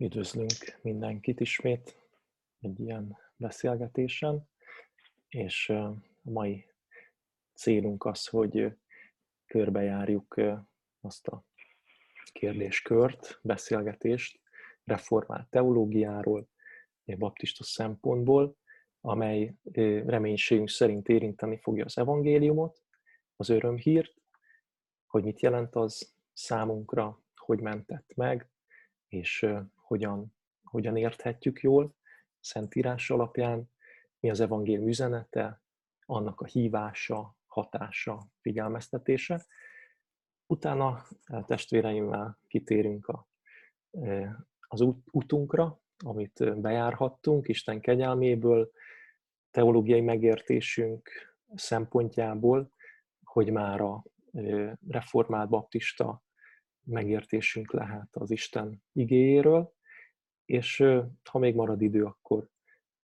Üdvözlünk mindenkit ismét egy ilyen beszélgetésen, és a mai célunk az, hogy körbejárjuk azt a kérdéskört, beszélgetést reformált teológiáról, baptista szempontból, amely reménységünk szerint érinteni fogja az evangéliumot, az örömhírt, hogy mit jelent az számunkra, hogy mentett meg, és hogyan, hogyan érthetjük jól Szentírás alapján, mi az evangélium üzenete, annak a hívása, hatása, figyelmeztetése. Utána a testvéreimmel kitérünk a, az utunkra, amit bejárhattunk Isten kegyelméből, teológiai megértésünk szempontjából, hogy már a reformált baptista megértésünk lehet az Isten igéjéről, és ha még marad idő, akkor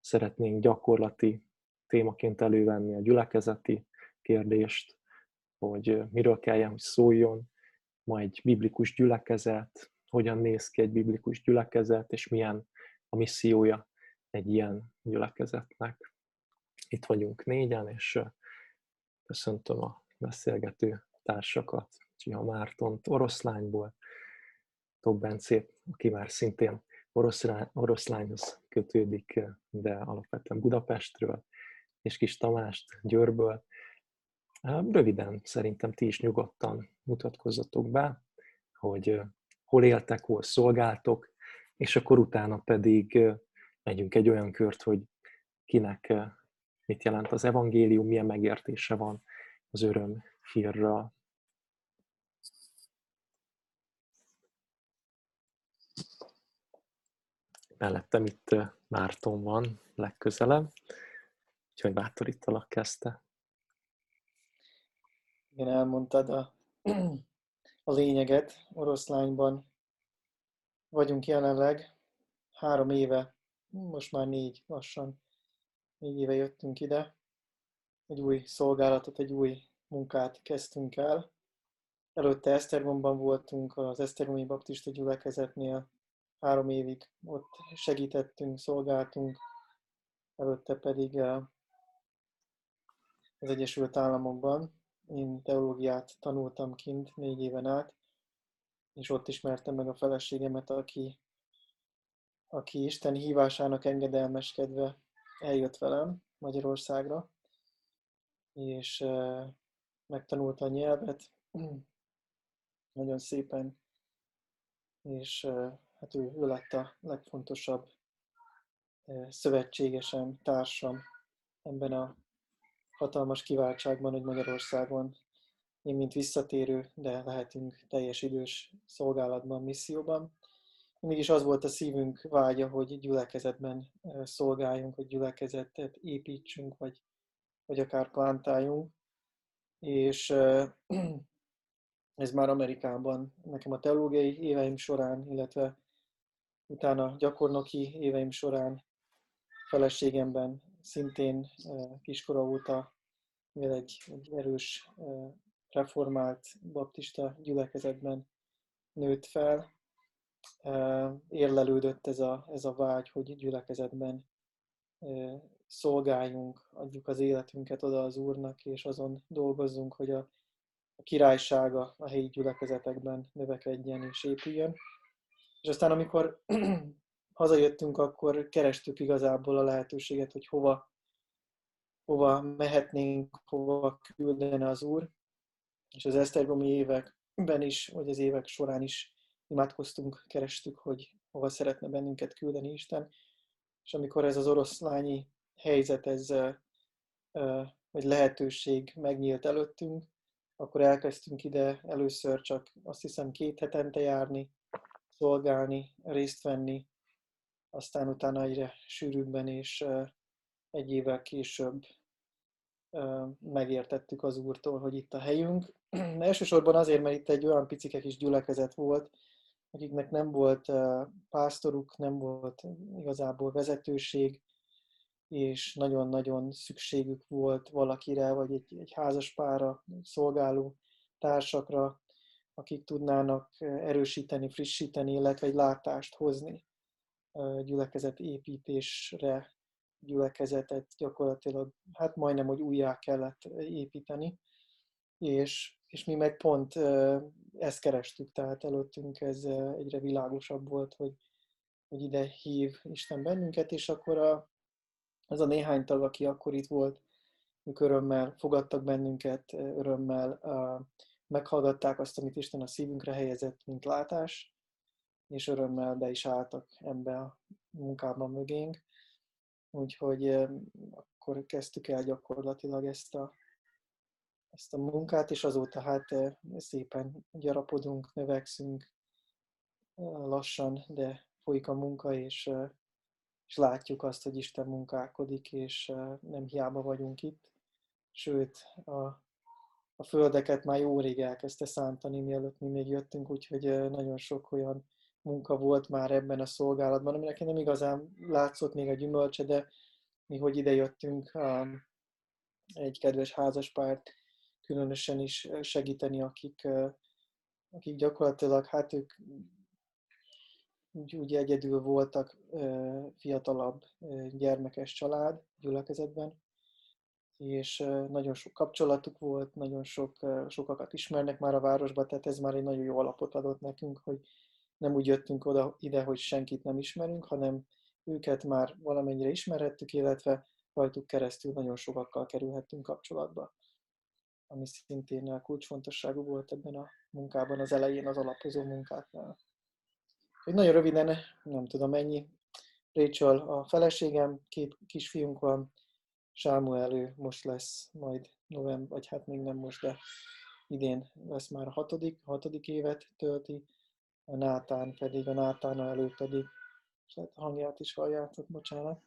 szeretnénk gyakorlati témaként elővenni a gyülekezeti kérdést, hogy miről kelljen, hogy szóljon, ma egy biblikus gyülekezet, hogyan néz ki egy biblikus gyülekezet, és milyen a missziója egy ilyen gyülekezetnek. Itt vagyunk négyen, és köszöntöm a beszélgető társakat, Csiha Mártont oroszlányból, Tóth Bencét, aki már szintén oroszlányhoz kötődik, de alapvetően Budapestről, és Kis Tamást Győrből. Röviden szerintem ti is nyugodtan mutatkozzatok be, hogy hol éltek, hol szolgáltok, és akkor utána pedig megyünk egy olyan kört, hogy kinek mit jelent az evangélium, milyen megértése van az öröm hírra. Mellettem itt Márton van legközelebb, úgyhogy bátorítalak kezdte. Igen, elmondtad a, a lényeget. Oroszlányban vagyunk jelenleg, három éve, most már négy lassan, négy éve jöttünk ide. Egy új szolgálatot, egy új munkát kezdtünk el. Előtte Esztergomban voltunk, az Esztergomi Baptista gyülekezetnél, három évig ott segítettünk, szolgáltunk, előtte pedig az Egyesült Államokban. Én teológiát tanultam kint négy éven át, és ott ismertem meg a feleségemet, aki, aki Isten hívásának engedelmeskedve eljött velem Magyarországra, és megtanulta a nyelvet nagyon szépen, és hát ő, ő lett a legfontosabb szövetségesem, társam ebben a hatalmas kiváltságban, hogy Magyarországon én, mint visszatérő, de lehetünk teljes idős szolgálatban, misszióban. Mégis az volt a szívünk vágya, hogy gyülekezetben szolgáljunk, hogy gyülekezetet építsünk, vagy, vagy akár plántáljunk. És ez már Amerikában nekem a teológiai éveim során, illetve utána gyakornoki éveim során feleségemben szintén kiskora óta, mivel egy, egy erős reformált baptista gyülekezetben nőtt fel, érlelődött ez a, ez a vágy, hogy gyülekezetben szolgáljunk, adjuk az életünket oda az Úrnak, és azon dolgozzunk, hogy a, a királysága a helyi gyülekezetekben növekedjen és épüljön. És aztán amikor hazajöttünk, akkor kerestük igazából a lehetőséget, hogy hova, hova mehetnénk, hova küldene az Úr. És az esztergomi években is, vagy az évek során is imádkoztunk, kerestük, hogy hova szeretne bennünket küldeni Isten. És amikor ez az oroszlányi helyzet, ez, vagy lehetőség megnyílt előttünk, akkor elkezdtünk ide először csak azt hiszem két hetente járni, szolgálni, részt venni, aztán utána egyre sűrűbben és egy évvel később megértettük az Úrtól, hogy itt a helyünk. Elsősorban azért, mert itt egy olyan picike kis gyülekezet volt, akiknek nem volt pásztoruk, nem volt igazából vezetőség, és nagyon-nagyon szükségük volt valakire, vagy egy, egy házaspára, szolgáló társakra, akik tudnának erősíteni, frissíteni, illetve egy látást hozni gyülekezet építésre gyülekezetet gyakorlatilag, hát majdnem, hogy újjá kellett építeni, és, és mi meg pont ezt kerestük, tehát előttünk ez egyre világosabb volt, hogy, hogy ide hív Isten bennünket, és akkor a, az a néhány tag, aki akkor itt volt, ők örömmel fogadtak bennünket, örömmel meghallgatták azt, amit Isten a szívünkre helyezett, mint látás, és örömmel be is álltak ebbe a munkában mögénk. Úgyhogy akkor kezdtük el gyakorlatilag ezt a, ezt a munkát, és azóta hát szépen gyarapodunk, növekszünk lassan, de folyik a munka, és, és látjuk azt, hogy Isten munkálkodik, és nem hiába vagyunk itt. Sőt, a, a földeket már jó rég elkezdte szántani, mielőtt mi még jöttünk, úgyhogy nagyon sok olyan munka volt már ebben a szolgálatban, aminek nem igazán látszott még a gyümölcse, de mi, hogy ide jöttünk, egy kedves házaspárt különösen is segíteni, akik, akik gyakorlatilag, hát ők úgy, úgy egyedül voltak, fiatalabb gyermekes család gyülekezetben, és nagyon sok kapcsolatuk volt, nagyon sok, sokakat ismernek már a városba, tehát ez már egy nagyon jó alapot adott nekünk, hogy nem úgy jöttünk oda ide, hogy senkit nem ismerünk, hanem őket már valamennyire ismerhettük, illetve rajtuk keresztül nagyon sokakkal kerülhettünk kapcsolatba, ami szintén kulcsfontosságú volt ebben a munkában az elején, az alapozó munkáknál. Egy nagyon röviden, nem tudom mennyi, Rachel a feleségem, két kisfiunk van, Sámuel ő most lesz majd november, vagy hát még nem most, de idén lesz már a hatodik, hatodik évet tölti, a Nátán pedig, a Nátána elő pedig, és hát hangját is halljátok, bocsánat,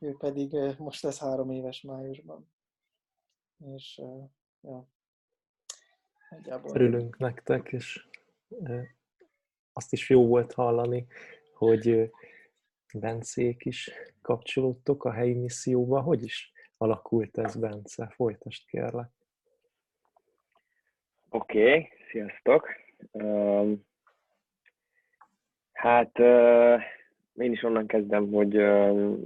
ő pedig most lesz három éves májusban. És ja, nagyjából... Örülünk nektek, és azt is jó volt hallani, hogy Bencék is kapcsolódtok a helyi misszióba. Hogy is alakult ez, Bence? Folytasd kérlek. Oké, okay, sziasztok! Um, Hát uh, én is onnan kezdem, hogy uh,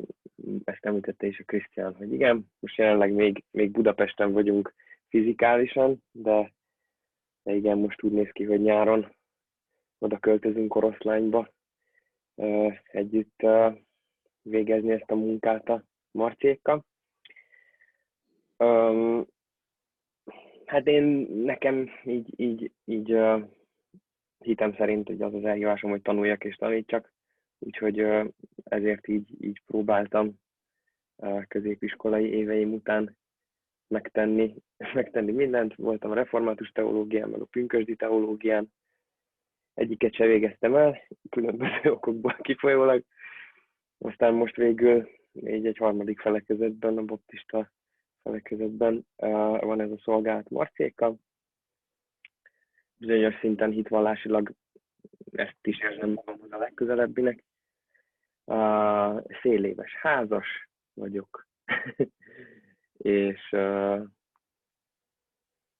ezt említette is a Krisztián, hogy igen, most jelenleg még, még Budapesten vagyunk fizikálisan, de, de igen, most úgy néz ki, hogy nyáron oda költözünk Oroszlányba uh, együtt uh, végezni ezt a munkát a Marcékkal. Um, hát én nekem így, így, így uh, hitem szerint hogy az az elhívásom, hogy tanuljak és tanítsak, úgyhogy ezért így, így próbáltam középiskolai éveim után megtenni, megtenni mindent. Voltam a református teológián, meg a pünkösdi teológián. Egyiket se végeztem el, különböző okokból kifolyólag. Aztán most végül így egy harmadik felekezetben, a baptista felekezetben van ez a szolgálat Marcéka, bizonyos szinten hitvallásilag ezt is érzem magamhoz a legközelebbinek. Széléves házas vagyok, és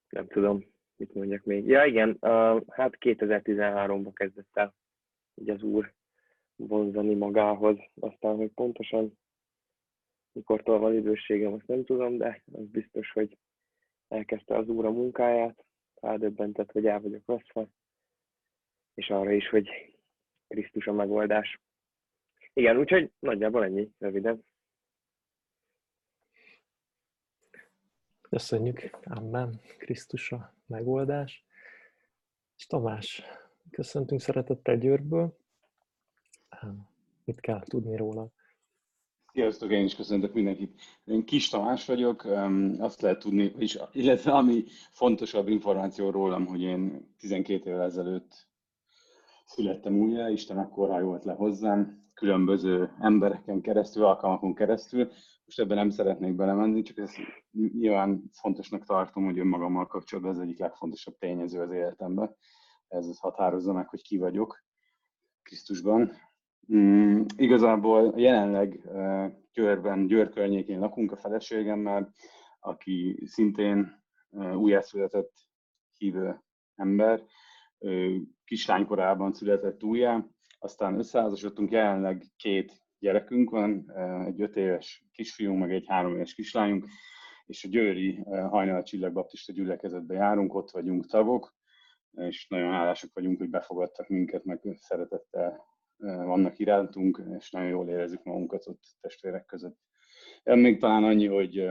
nem tudom, mit mondjak még. Ja igen, hát 2013-ban kezdett el így az úr vonzani magához, aztán, hogy pontosan mikortól van időségem, azt nem tudom, de az biztos, hogy elkezdte az úr a munkáját, rádöbbentett, hogy el vagyok rosszva, és arra is, hogy Krisztus a megoldás. Igen, úgyhogy nagyjából ennyi, röviden. Köszönjük, Amen, Krisztus a megoldás. És Tamás, köszöntünk szeretettel Győrből. Mit kell tudni róla? Sziasztok, én is köszöntök mindenkit. Én Kis Tamás vagyok, azt lehet tudni, és, illetve ami fontosabb információ rólam, hogy én 12 évvel ezelőtt születtem újra, Isten akkor hajolt le hozzám, különböző embereken keresztül, alkalmakon keresztül. Most ebben nem szeretnék belemenni, csak ezt nyilván fontosnak tartom, hogy önmagammal kapcsolatban ez egyik legfontosabb tényező az életemben. Ez határozza meg, hogy ki vagyok Krisztusban, Mm, igazából jelenleg uh, Győrben, Győr környékén lakunk a feleségemmel, aki szintén uh, újjászületett hívő ember, uh, kislánykorában született újjá, aztán összeházasodtunk, jelenleg két gyerekünk van, egy öt éves kisfiunk, meg egy három éves kislányunk, és a Győri Hajnal Csillag Baptista gyülekezetbe járunk, ott vagyunk tagok, és nagyon hálásak vagyunk, hogy befogadtak minket, meg szeretettel vannak irántunk, és nagyon jól érezzük magunkat ott testvérek között. Még talán annyi, hogy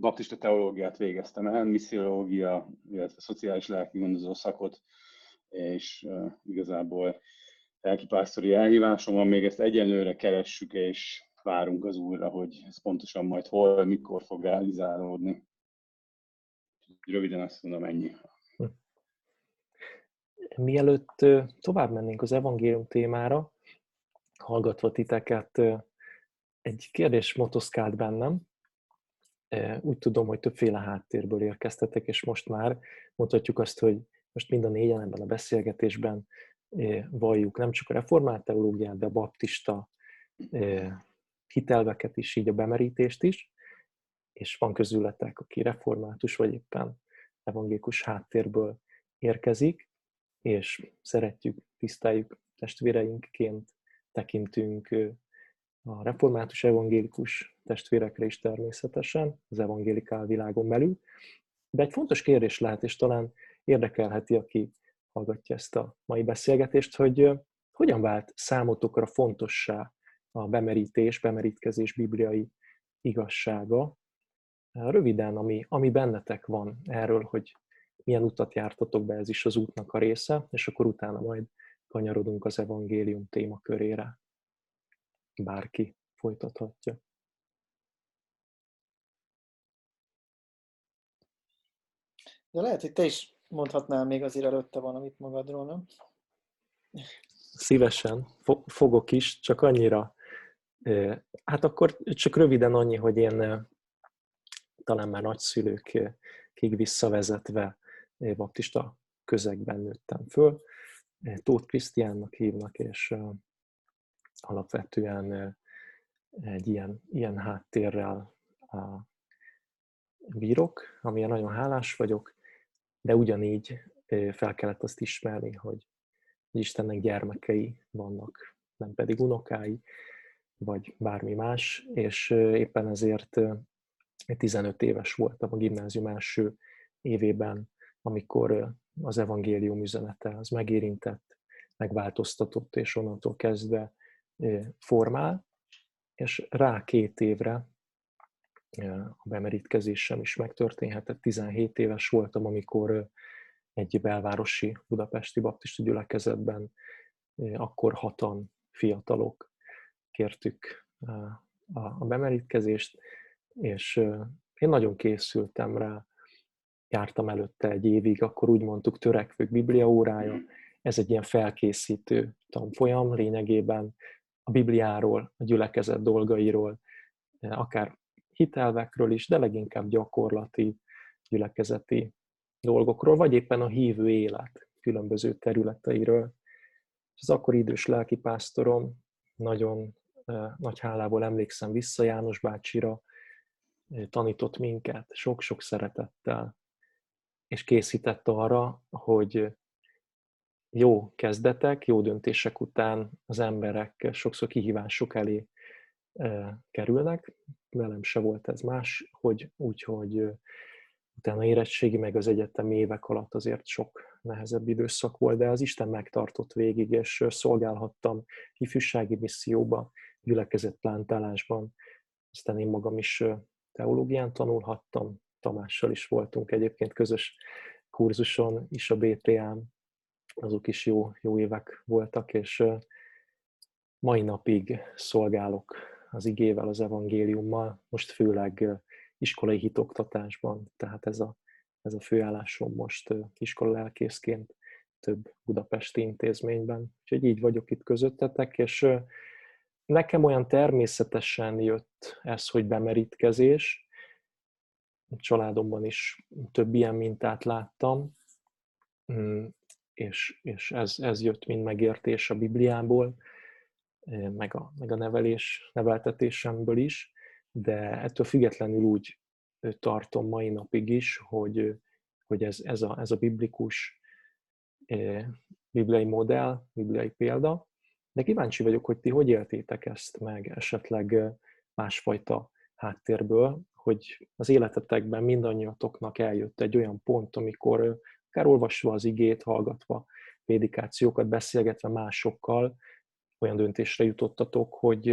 baptista teológiát végeztem el, missziológia, illetve szociális lelki gondozó szakot, és igazából lelkipásztori elhívásom van, még ezt egyenlőre keressük, és várunk az úrra, hogy ez pontosan majd hol, mikor fog realizálódni. Röviden azt mondom, ennyi. Mielőtt tovább mennénk az evangélium témára, hallgatva titeket, egy kérdés motoszkált bennem. Úgy tudom, hogy többféle háttérből érkeztetek, és most már mondhatjuk azt, hogy most mind a négyen ebben a beszélgetésben valljuk nem csak a reformált teológiát, de a baptista hitelveket is, így a bemerítést is, és van közületek, aki református vagy éppen evangélikus háttérből érkezik, és szeretjük, tiszteljük testvéreinkként, tekintünk a református evangélikus testvérekre is természetesen, az evangélikál világon belül. De egy fontos kérdés lehet, és talán érdekelheti, aki hallgatja ezt a mai beszélgetést, hogy hogyan vált számotokra fontossá a bemerítés, bemerítkezés bibliai igazsága. Röviden, ami, ami bennetek van erről, hogy milyen utat jártatok be, ez is az útnak a része, és akkor utána majd kanyarodunk az evangélium témakörére. Bárki folytathatja. De lehet, hogy te is mondhatnál még azért előtte valamit magadról, nem? Szívesen, fogok is, csak annyira, hát akkor csak röviden annyi, hogy én talán már nagyszülőkig visszavezetve baptista közegben nőttem föl. Tóth Krisztiánnak hívnak, és alapvetően egy ilyen, ilyen háttérrel bírok, amilyen nagyon hálás vagyok, de ugyanígy fel kellett azt ismerni, hogy Istennek gyermekei vannak, nem pedig unokái, vagy bármi más, és éppen ezért 15 éves voltam a gimnázium első évében, amikor az evangélium üzenete az megérintett, megváltoztatott, és onnantól kezdve formál, és rá két évre a bemerítkezésem is megtörténhetett. 17 éves voltam, amikor egy belvárosi budapesti baptista gyülekezetben akkor hatan fiatalok kértük a bemerítkezést, és én nagyon készültem rá, jártam előtte egy évig, akkor úgy mondtuk törekvők bibliaórája, ez egy ilyen felkészítő tanfolyam lényegében. A Bibliáról, a gyülekezet dolgairól, akár hitelvekről is, de leginkább gyakorlati, gyülekezeti dolgokról, vagy éppen a hívő élet különböző területeiről. Az akkori idős lelkipásztorom nagyon nagy hálából emlékszem vissza János bácsira, tanított minket sok-sok szeretettel, és készített arra, hogy jó kezdetek, jó döntések után az emberek sokszor kihívások elé kerülnek. Velem se volt ez más, hogy úgy, hogy utána érettségi, meg az egyetemi évek alatt azért sok nehezebb időszak volt, de az Isten megtartott végig, és szolgálhattam ifjúsági misszióba, gyülekezett plántálásban, aztán én magam is teológián tanulhattam, Tamással is voltunk egyébként közös kurzuson is a BTA-n, azok is jó, jó évek voltak, és mai napig szolgálok az igével, az evangéliummal, most főleg iskolai hitoktatásban, tehát ez a, ez a főállásom most iskola lelkészként több budapesti intézményben. Úgyhogy így vagyok itt közöttetek, és nekem olyan természetesen jött ez, hogy bemerítkezés. Családomban is több ilyen mintát láttam, mm, és, és ez, ez jött mind megértés a Bibliából, meg a, meg a nevelés, neveltetésemből is, de ettől függetlenül úgy tartom mai napig is, hogy, hogy ez, ez, a, ez a biblikus bibliai modell, bibliai példa, de kíváncsi vagyok, hogy ti hogy éltétek ezt meg esetleg másfajta háttérből, hogy az életetekben mindannyiatoknak eljött egy olyan pont, amikor akár olvasva az igét, hallgatva prédikációkat, beszélgetve másokkal, olyan döntésre jutottatok, hogy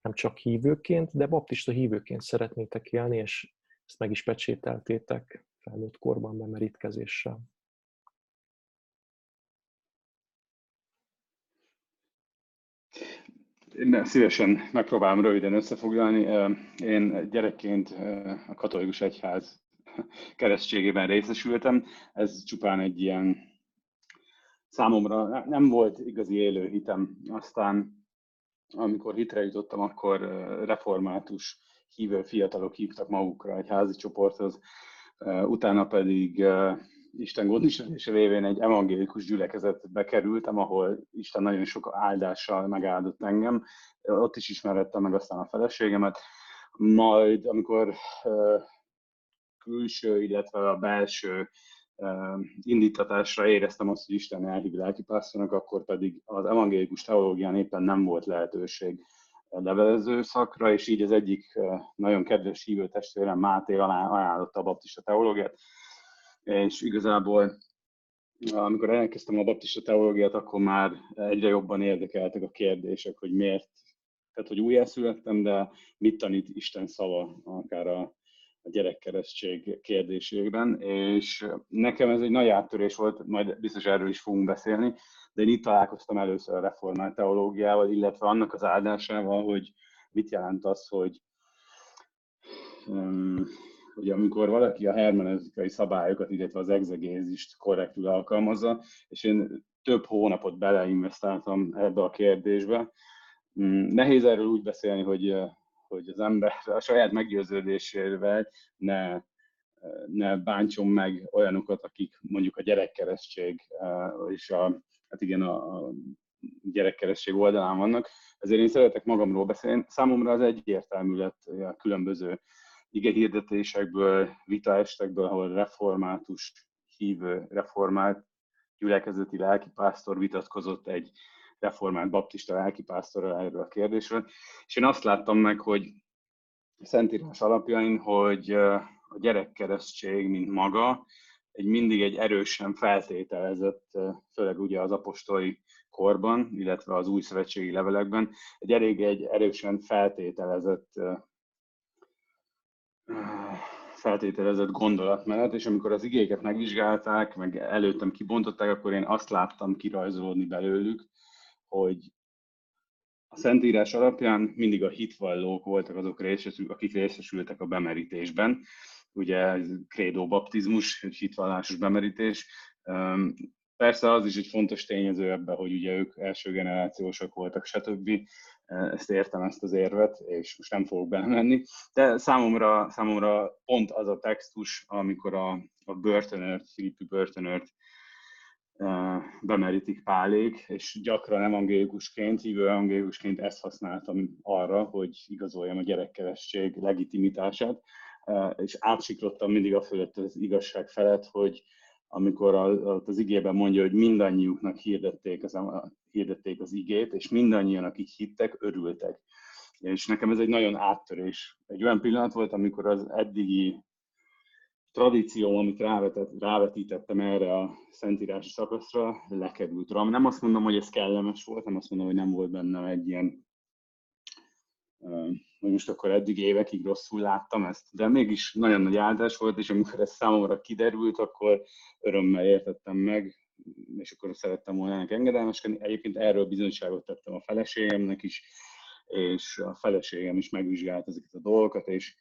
nem csak hívőként, de baptista hívőként szeretnétek élni, és ezt meg is pecsételtétek felnőtt korban bemerítkezéssel. Én szívesen megpróbálom röviden összefoglalni. Én gyerekként a katolikus egyház keresztségében részesültem. Ez csupán egy ilyen számomra nem volt igazi élő hitem. Aztán amikor hitre jutottam, akkor református hívő fiatalok hívtak magukra egy házi csoporthoz, utána pedig Isten gondviselése révén egy evangélikus gyülekezetbe kerültem, ahol Isten nagyon sok áldással megáldott engem. Ott is ismerettem meg aztán a feleségemet. Majd, amikor külső, illetve a belső indítatásra éreztem azt, hogy Isten elhív lelkipásztornak, akkor pedig az evangélikus teológián éppen nem volt lehetőség levelező szakra, és így az egyik nagyon kedves hívő testvérem Máté ajánlotta a baptista teológiát, és igazából amikor elkezdtem a baptista teológiát, akkor már egyre jobban érdekeltek a kérdések, hogy miért, tehát hogy újjászülettem, de mit tanít Isten szava, akár a, a gyerekkeresztség kérdésében, és nekem ez egy nagy áttörés volt, majd biztos erről is fogunk beszélni, de én itt találkoztam először a reformált teológiával, illetve annak az áldásával, hogy mit jelent az, hogy hogy amikor valaki a hermeneutikai szabályokat, illetve az exegézist korrektül alkalmazza, és én több hónapot beleinvestáltam ebbe a kérdésbe, mm, nehéz erről úgy beszélni, hogy, hogy az ember a saját meggyőződésével ne, ne bántson meg olyanokat, akik mondjuk a gyerekkeresztség és a, hát igen, a, gyerekkeresztség oldalán vannak. Ezért én szeretek magamról beszélni. Számomra az egyértelmű lett a különböző ige hirdetésekből, vitaestekből, ahol református hívő, reformált gyülekezeti lelkipásztor vitatkozott egy reformált baptista lelkipásztorral erről a kérdésről. És én azt láttam meg, hogy Szentírás alapjain, hogy a gyerekkeresztség, mint maga, egy mindig egy erősen feltételezett, főleg ugye az apostoli korban, illetve az új szövetségi levelekben, egy elég egy erősen feltételezett feltételezett gondolatmenet, és amikor az igéket megvizsgálták, meg előttem kibontották, akkor én azt láttam kirajzolódni belőlük, hogy a Szentírás alapján mindig a hitvallók voltak azok, részesül, akik részesültek a bemerítésben. Ugye krédó baptizmus, hitvallásos bemerítés. Persze az is egy fontos tényező ebben, hogy ugye ők első generációsok voltak, stb ezt értem, ezt az érvet, és most nem fogok belemenni, de számomra, számomra pont az a textus, amikor a, a börtönört, Filippi börtönört bemerítik pálék, és gyakran evangélikusként, hívő evangélikusként ezt használtam arra, hogy igazoljam a gyerekkeresség legitimitását, és átsiklottam mindig a fölött az igazság felett, hogy amikor az igében mondja, hogy mindannyiuknak hirdették az, hirdették az igét, és mindannyian, akik hittek, örültek. És nekem ez egy nagyon áttörés. Egy olyan pillanat volt, amikor az eddigi tradíció, amit rávetett, rávetítettem erre a szentírási szakaszra, lekerült rám. Nem azt mondom, hogy ez kellemes volt, nem azt mondom, hogy nem volt benne egy ilyen hogy most akkor eddig évekig rosszul láttam ezt, de mégis nagyon nagy áldás volt, és amikor ez számomra kiderült, akkor örömmel értettem meg, és akkor szerettem volna ennek engedelmeskedni. Egyébként erről bizonyságot tettem a feleségemnek is, és a feleségem is megvizsgált ezeket a dolgokat, és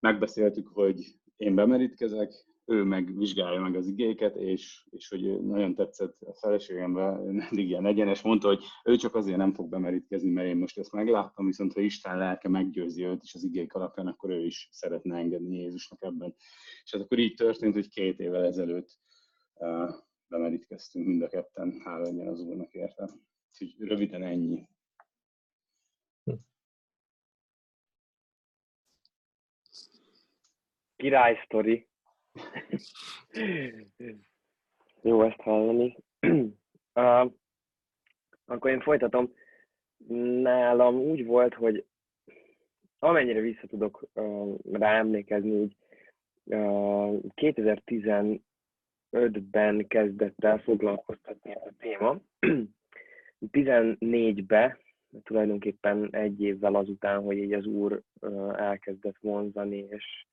megbeszéltük, hogy én bemerítkezek, ő meg vizsgálja meg az igéket, és, és hogy nagyon tetszett a feleségemben, eddig ilyen egyenes, mondta, hogy ő csak azért nem fog bemerítkezni, mert én most ezt megláttam, viszont ha Isten lelke meggyőzi őt is az igék alapján, akkor ő is szeretne engedni Jézusnak ebben. És hát akkor így történt, hogy két évvel ezelőtt uh, bemerítkeztünk mind a ketten, hála legyen az Úrnak érte. Úgyhogy röviden ennyi. Király sztori. Jó ezt hallani. Uh, akkor én folytatom. Nálam úgy volt, hogy amennyire vissza tudok uh, ráemlékezni, úgy uh, 2015-ben kezdett el foglalkoztatni ez a téma. 14-be, tulajdonképpen egy évvel azután, hogy így az úr uh, elkezdett vonzani, és,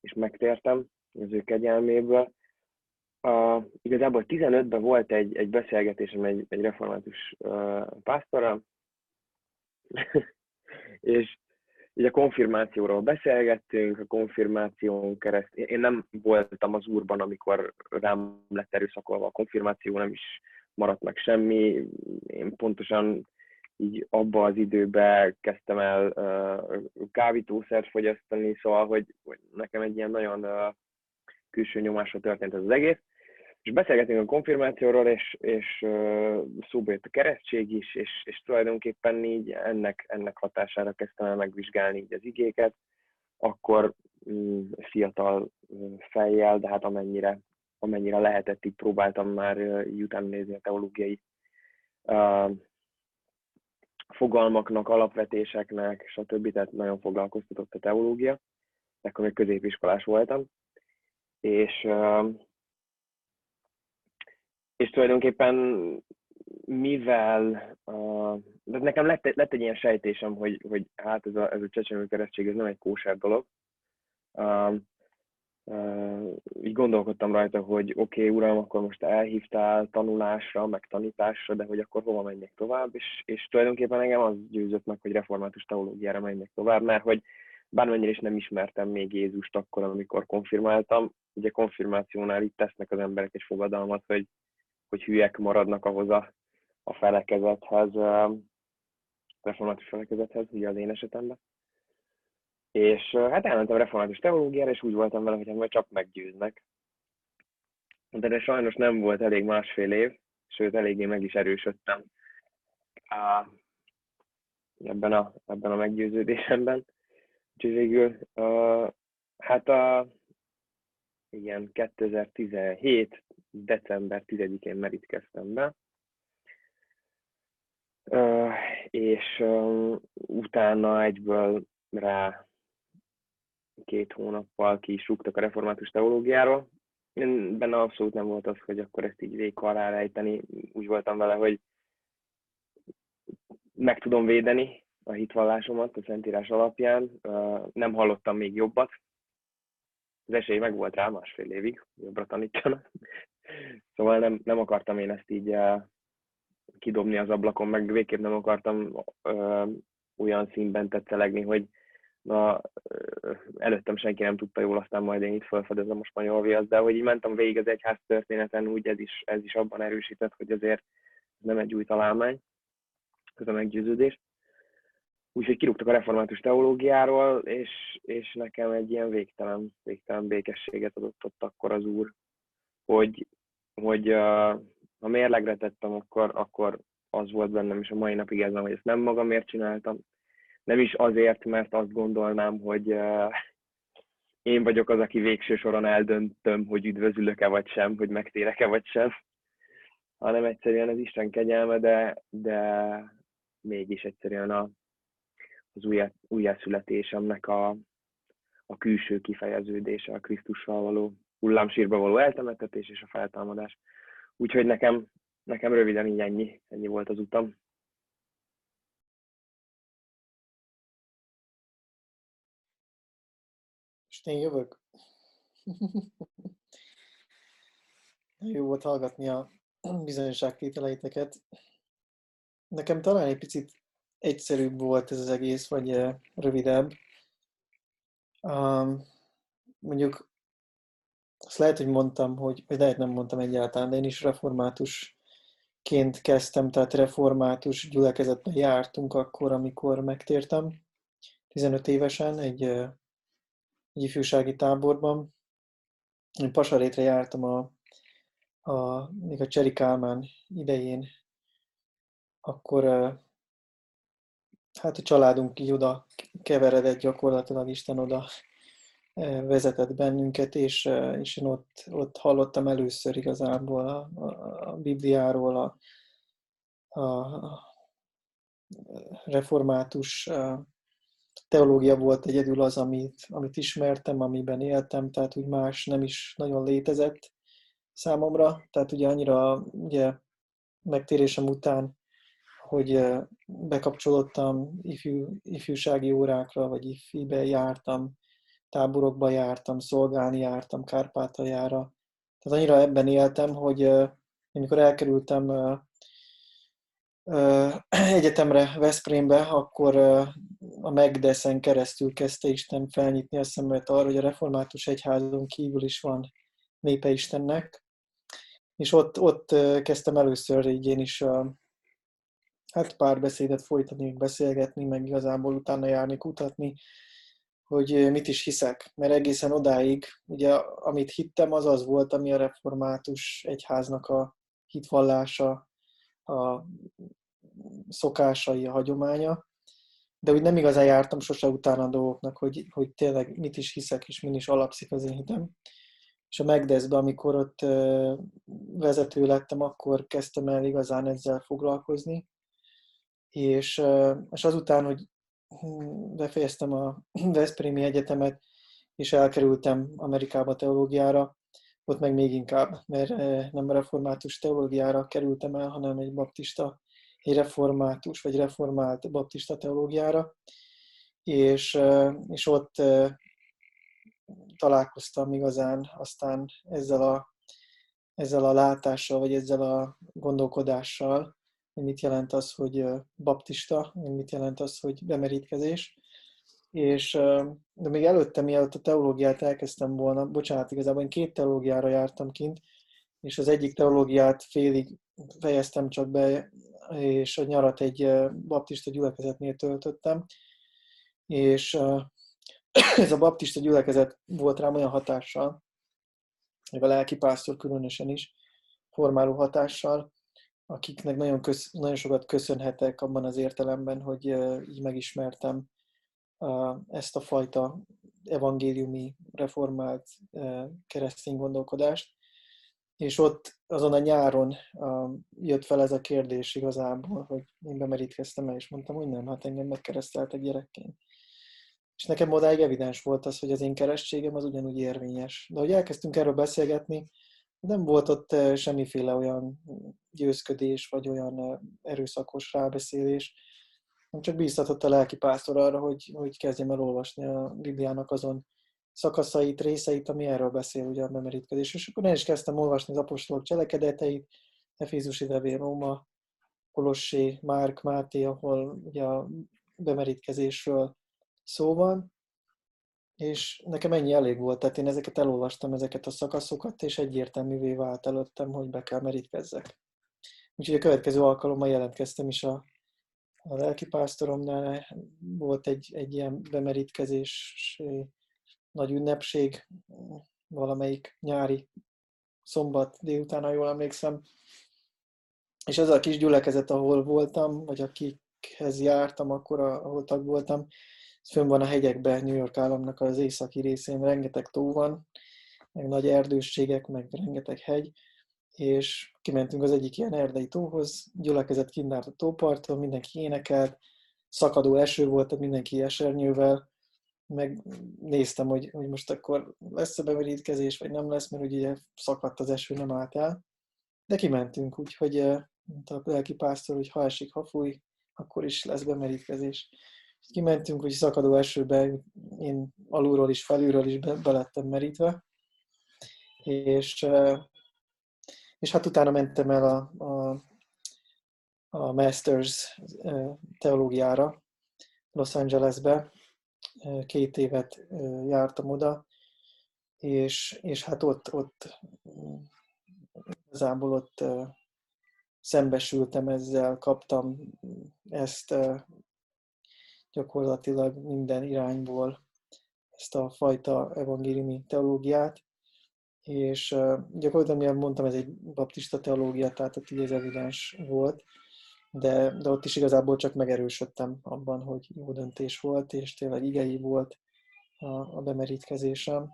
és megtértem az ő kegyelméből, a, igazából 15-ben volt egy, egy beszélgetésem egy, egy református uh, pásztorral, és így a konfirmációról beszélgettünk, a konfirmáción keresztül. Én nem voltam az úrban, amikor rám lett erőszakolva a konfirmáció, nem is maradt meg semmi. Én pontosan így abba az időben kezdtem el uh, kávítószert fogyasztani, szóval, hogy, hogy nekem egy ilyen nagyon uh, külső nyomásra történt ez az egész és beszélgetünk a konfirmációról, és, és szóba jött a keresztség is, és, és tulajdonképpen így ennek, ennek hatására kezdtem el megvizsgálni így az igéket, akkor mm, fiatal fejjel, de hát amennyire, amennyire lehetett, így próbáltam már után nézni a teológiai uh, fogalmaknak, alapvetéseknek, stb. Tehát nagyon foglalkoztatott a teológia. Akkor még középiskolás voltam. És uh, és tulajdonképpen mivel, uh, de nekem lett, lett egy ilyen sejtésem, hogy, hogy hát ez a, ez a csecsemő keresztség, ez nem egy kóser dolog. Uh, uh, így gondolkodtam rajta, hogy oké, okay, uram, akkor most elhívtál tanulásra, meg tanításra, de hogy akkor hova menjek tovább, és, és tulajdonképpen engem az győzött meg, hogy református teológiára menjek tovább, mert hogy bármennyire is nem ismertem még Jézust akkor, amikor konfirmáltam, ugye konfirmációnál itt tesznek az emberek egy fogadalmat, hogy hogy hülyek maradnak ahhoz a, a felekezethez, református felekezethez, ugye az én esetemben. És hát elmentem református teológiára, és úgy voltam vele, hogy hát majd csak meggyőznek. De, de sajnos nem volt elég másfél év, sőt, eléggé meg is erősödtem ebben a, ebben a meggyőződésemben. Úgyhogy végül, uh, hát a, igen, 2017 december 10-én merítkeztem be, és utána egyből rá két hónappal ki is rúgtak a református teológiáról. Én benne abszolút nem volt az, hogy akkor ezt így végig alá rejteni. Úgy voltam vele, hogy meg tudom védeni a hitvallásomat a Szentírás alapján. Nem hallottam még jobbat. Az esély meg volt rá másfél évig, jobbra tanítsanak. Szóval nem, nem akartam én ezt így uh, kidobni az ablakon, meg végképp nem akartam uh, olyan színben tetszelegni, hogy na, uh, előttem senki nem tudta jól, aztán majd én itt felfedezem a spanyol viasz, de hogy így mentem végig az egyház történeten, úgy ez is, ez is abban erősített, hogy azért nem egy új találmány, ez a meggyőződés. Úgyhogy kirúgtak a református teológiáról, és, és nekem egy ilyen végtelen, végtelen békességet adott ott akkor az úr, hogy, hogy ha mérlegre tettem, akkor, akkor az volt bennem, és a mai napig ez hogy ezt nem magamért csináltam. Nem is azért, mert azt gondolnám, hogy én vagyok az, aki végső soron eldöntöm, hogy üdvözülök-e vagy sem, hogy megtérek-e vagy sem, hanem egyszerűen az Isten kegyelme, de, de mégis egyszerűen a, az újjá, újjászületésemnek a, a külső kifejeződése, a Krisztussal való hullámsírba való eltemetetés és a feltámadás. Úgyhogy nekem, nekem röviden így ennyi, ennyi volt az utam. És én jövök. Jó volt hallgatni a bizonyosságtételeiteket. Nekem talán egy picit egyszerűbb volt ez az egész, vagy eh, rövidebb. Um, mondjuk azt lehet, hogy mondtam, hogy, vagy lehet nem mondtam egyáltalán, de én is reformátusként kezdtem, tehát református gyülekezetben jártunk akkor, amikor megtértem, 15 évesen, egy, egy ifjúsági táborban. Én Pasarétre jártam a, a, még a Cseri Kálmán idején, akkor hát a családunk így oda keveredett gyakorlatilag, Isten oda vezetett bennünket, és, és én ott, ott hallottam először igazából a, a, a Bibliáról, a, a református teológia volt egyedül az, amit, amit ismertem, amiben éltem, tehát úgy más nem is nagyon létezett számomra. Tehát ugye annyira ugye megtérésem után, hogy bekapcsolódtam ifjú, ifjúsági órákra, vagy ifibe jártam, táborokba jártam, szolgálni jártam, Kárpátaljára. Tehát annyira ebben éltem, hogy amikor elkerültem egyetemre Veszprémbe, akkor a Megdeszen keresztül kezdte Isten felnyitni a szemet arra, hogy a református egyházon kívül is van népe Istennek. És ott, ott kezdtem először így én is hát pár beszédet folytatni, beszélgetni, meg igazából utána járni, kutatni, hogy mit is hiszek. Mert egészen odáig, ugye amit hittem, az az volt, ami a református egyháznak a hitvallása, a szokásai, a hagyománya, de úgy nem igazán jártam sose utána a dolgoknak, hogy, hogy tényleg mit is hiszek, és min is alapszik az én hitem. És a Megdeszbe, amikor ott vezető lettem, akkor kezdtem el igazán ezzel foglalkozni, és, és azután, hogy befejeztem a Veszprémi Egyetemet, és elkerültem Amerikába teológiára, ott meg még inkább, mert nem református teológiára kerültem el, hanem egy baptista, egy református vagy reformált baptista teológiára, és, és ott találkoztam igazán aztán ezzel a, ezzel a látással, vagy ezzel a gondolkodással, mit jelent az, hogy baptista, mit jelent az, hogy bemerítkezés. És, de még előtte, mielőtt a teológiát elkezdtem volna, bocsánat, igazából én két teológiára jártam kint, és az egyik teológiát félig fejeztem csak be, és a nyarat egy baptista gyülekezetnél töltöttem, és ez a baptista gyülekezet volt rám olyan hatással, meg a lelkipásztor különösen is, formáló hatással, akiknek nagyon, köz, nagyon sokat köszönhetek abban az értelemben, hogy így megismertem ezt a fajta evangéliumi, reformált keresztény gondolkodást. És ott azon a nyáron jött fel ez a kérdés igazából, hogy én bemerítkeztem el, és mondtam, hogy nem, hát engem megkereszteltek gyerekként. És nekem odáig evidens volt az, hogy az én keresztségem az ugyanúgy érvényes. De hogy elkezdtünk erről beszélgetni, nem volt ott semmiféle olyan győzködés, vagy olyan erőszakos rábeszélés, hanem csak bíztatott a lelki pásztor arra, hogy, hogy kezdjem el olvasni a Bibliának azon szakaszait, részeit, ami erről beszél, ugye a bemerítkezés. És akkor én is kezdtem olvasni az apostolok cselekedeteit, Efézusi levél, Róma, Kolossé, Márk, Máté, ahol ugye a bemerítkezésről szó van, és nekem ennyi elég volt, tehát én ezeket elolvastam, ezeket a szakaszokat, és egyértelművé vált előttem, hogy be kell merítkezzek. Úgyhogy a következő alkalommal jelentkeztem is a, a lelkipásztoromnál, volt egy, egy ilyen bemerítkezés, nagy ünnepség, valamelyik nyári szombat délután, ha jól emlékszem, és az a kis gyülekezet, ahol voltam, vagy akikhez jártam, akkor ahol tag voltam, fönn van a hegyekben, New York államnak az északi részén, rengeteg tó van, meg nagy erdősségek, meg rengeteg hegy, és kimentünk az egyik ilyen erdei tóhoz, gyülekezet kindárt a tóparton, mindenki énekelt, szakadó eső volt, tehát mindenki esernyővel, meg néztem, hogy, hogy most akkor lesz-e bemerítkezés, vagy nem lesz, mert ugye szakadt az eső, nem állt el. De kimentünk, úgyhogy mondta a lelki pásztor, hogy ha esik, ha fúj, akkor is lesz bemerítkezés. Kimentünk, hogy szakadó esőbe, én alulról is, felülről is be, belettem merítve, és, és hát utána mentem el a, a, a Masters teológiára Los Angelesbe, két évet jártam oda, és, és hát ott, ott igazából ott szembesültem ezzel, kaptam ezt gyakorlatilag minden irányból ezt a fajta evangéliumi teológiát, és gyakorlatilag, mivel mondtam, ez egy baptista teológia, tehát ott így ez evidens volt, de, de ott is igazából csak megerősödtem abban, hogy jó döntés volt, és tényleg igei volt a, a bemerítkezésem.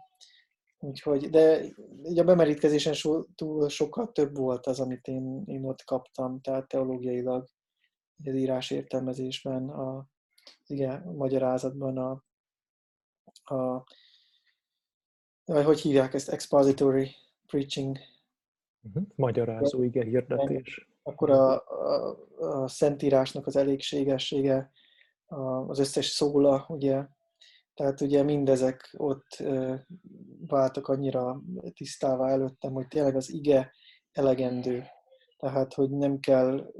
Úgyhogy, de így a bemerítkezésen so, túl sokkal több volt az, amit én, én ott kaptam, tehát teológiailag, az írás értelmezésben, a, igen, magyarázatban, a, a, vagy hogy hívják ezt, expository preaching. Uh-huh. Magyarázó, igen, hirdetés. Akkor a, a, a Szentírásnak az elégségessége, az összes szóla, ugye, tehát ugye mindezek ott váltak annyira tisztává előttem, hogy tényleg az ige elegendő. Tehát, hogy nem kell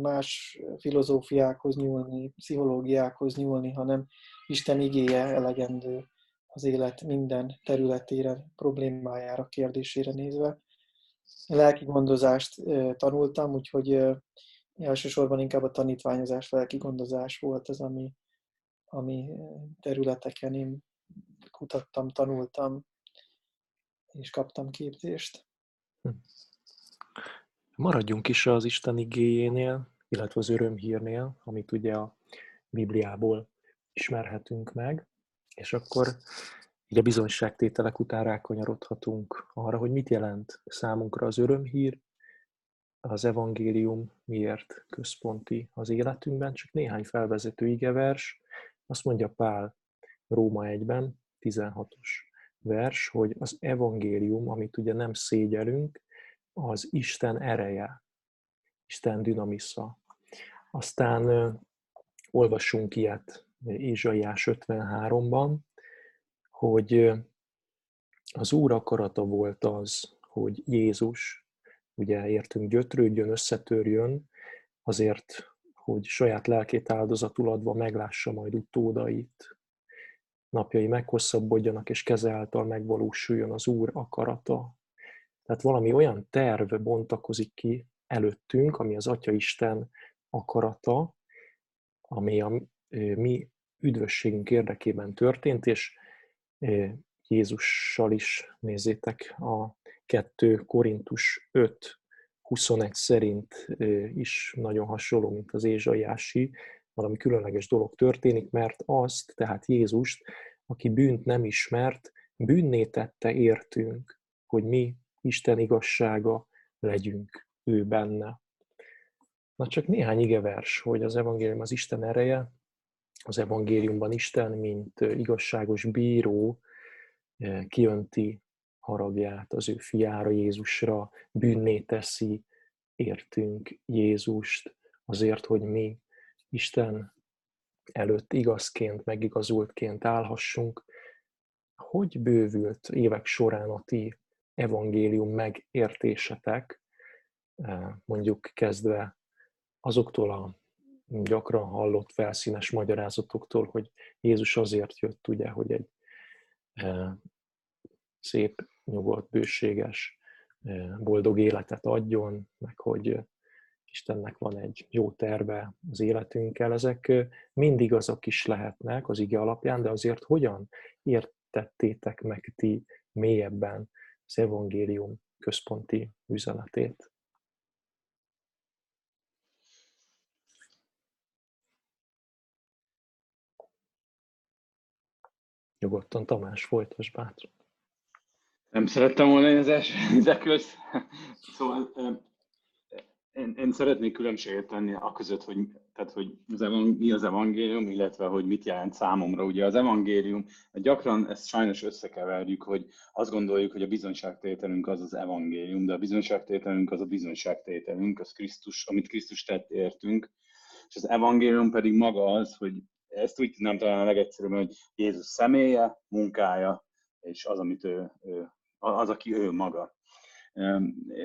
más filozófiákhoz nyúlni, pszichológiákhoz nyúlni, hanem Isten igéje elegendő az élet minden területére, problémájára, kérdésére nézve. Lelki gondozást tanultam, úgyhogy elsősorban inkább a tanítványozás, lelki gondozás volt az, ami, ami területeken én kutattam, tanultam, és kaptam képzést. Hm. Maradjunk is az Isten igéjénél, illetve az örömhírnél, amit ugye a Bibliából ismerhetünk meg, és akkor így a bizonyságtételek után rákonyarodhatunk arra, hogy mit jelent számunkra az örömhír, az evangélium miért központi az életünkben, csak néhány felvezető igevers, azt mondja Pál Róma 1-ben, 16-os vers, hogy az evangélium, amit ugye nem szégyelünk, az Isten ereje, Isten dinamisza. Aztán olvasunk ilyet Ézsaiás 53-ban, hogy az Úr akarata volt az, hogy Jézus, ugye értünk gyötrődjön, összetörjön, azért hogy saját lelkét áldozatul adva meglássa majd utódait. Napjai meghosszabbodjanak, és keze által megvalósuljon az Úr akarata. Tehát valami olyan terv bontakozik ki előttünk, ami az Atya Isten akarata, ami a mi üdvösségünk érdekében történt, és Jézussal is nézzétek a 2 Korintus 5 21 szerint is nagyon hasonló, mint az Ézsaiási, valami különleges dolog történik, mert azt, tehát Jézust, aki bűnt nem ismert, bűnné tette értünk, hogy mi Isten igazsága legyünk ő benne. Na csak néhány igevers, hogy az evangélium az Isten ereje, az evangéliumban Isten, mint igazságos bíró, kiönti haragját az ő fiára, Jézusra, bűnné teszi, értünk Jézust azért, hogy mi Isten előtt igazként, megigazultként állhassunk. Hogy bővült évek során a ti evangélium megértésetek, mondjuk kezdve azoktól a gyakran hallott felszínes magyarázatoktól, hogy Jézus azért jött, ugye, hogy egy szép, nyugodt, bőséges, boldog életet adjon, meg hogy Istennek van egy jó terve az életünkkel. Ezek mind igazak is lehetnek az ige alapján, de azért hogyan értettétek meg ti mélyebben az evangélium központi üzenetét? Nyugodtan Tamás, folytasd bátran. Nem szerettem volna én az első közt. Szóval én, én szeretnék különbséget tenni a között, hogy, tehát, hogy az mi az evangélium, illetve hogy mit jelent számomra. Ugye az evangélium, gyakran ezt sajnos összekeverjük, hogy azt gondoljuk, hogy a bizonyságtételünk az az evangélium, de a bizonyságtételünk az a bizonyságtételünk, az Krisztus, amit Krisztus tett értünk, és az evangélium pedig maga az, hogy ezt úgy tudnám talán a legegyszerűbb, hogy Jézus személye, munkája, és az, amit ő, ő az, aki ő maga.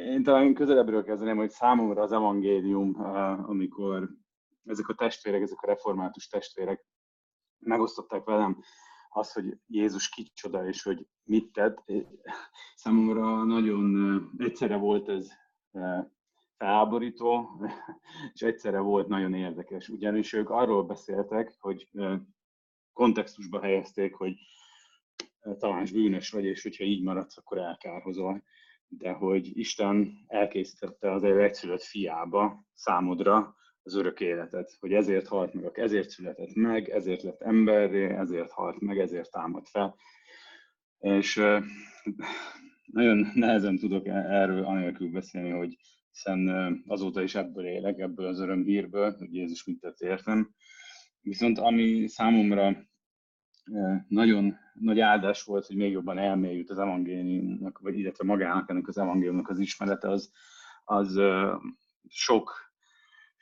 Én talán közelebbről kezdeném, hogy számomra az evangélium, amikor ezek a testvérek, ezek a református testvérek megosztották velem az, hogy Jézus kicsoda, és hogy mit tett. Számomra nagyon egyszerre volt ez felháborító, és egyszerre volt nagyon érdekes. Ugyanis ők arról beszéltek, hogy kontextusba helyezték, hogy talán bűnös vagy, és hogyha így maradsz, akkor elkárhozol. De hogy Isten elkészítette az ő egyszülött fiába számodra az örök életet, hogy ezért halt meg, ezért született meg, ezért lett emberré, ezért halt meg, ezért támad fel. És nagyon nehezen tudok e-, erről anélkül beszélni, hogy hiszen azóta is ebből élek, ebből az örömhírből, hogy Jézus mit tett értem. Viszont ami számomra nagyon nagy áldás volt, hogy még jobban elmélyült az evangéliumnak, vagy illetve magának ennek az evangéliumnak az ismerete, az, az sok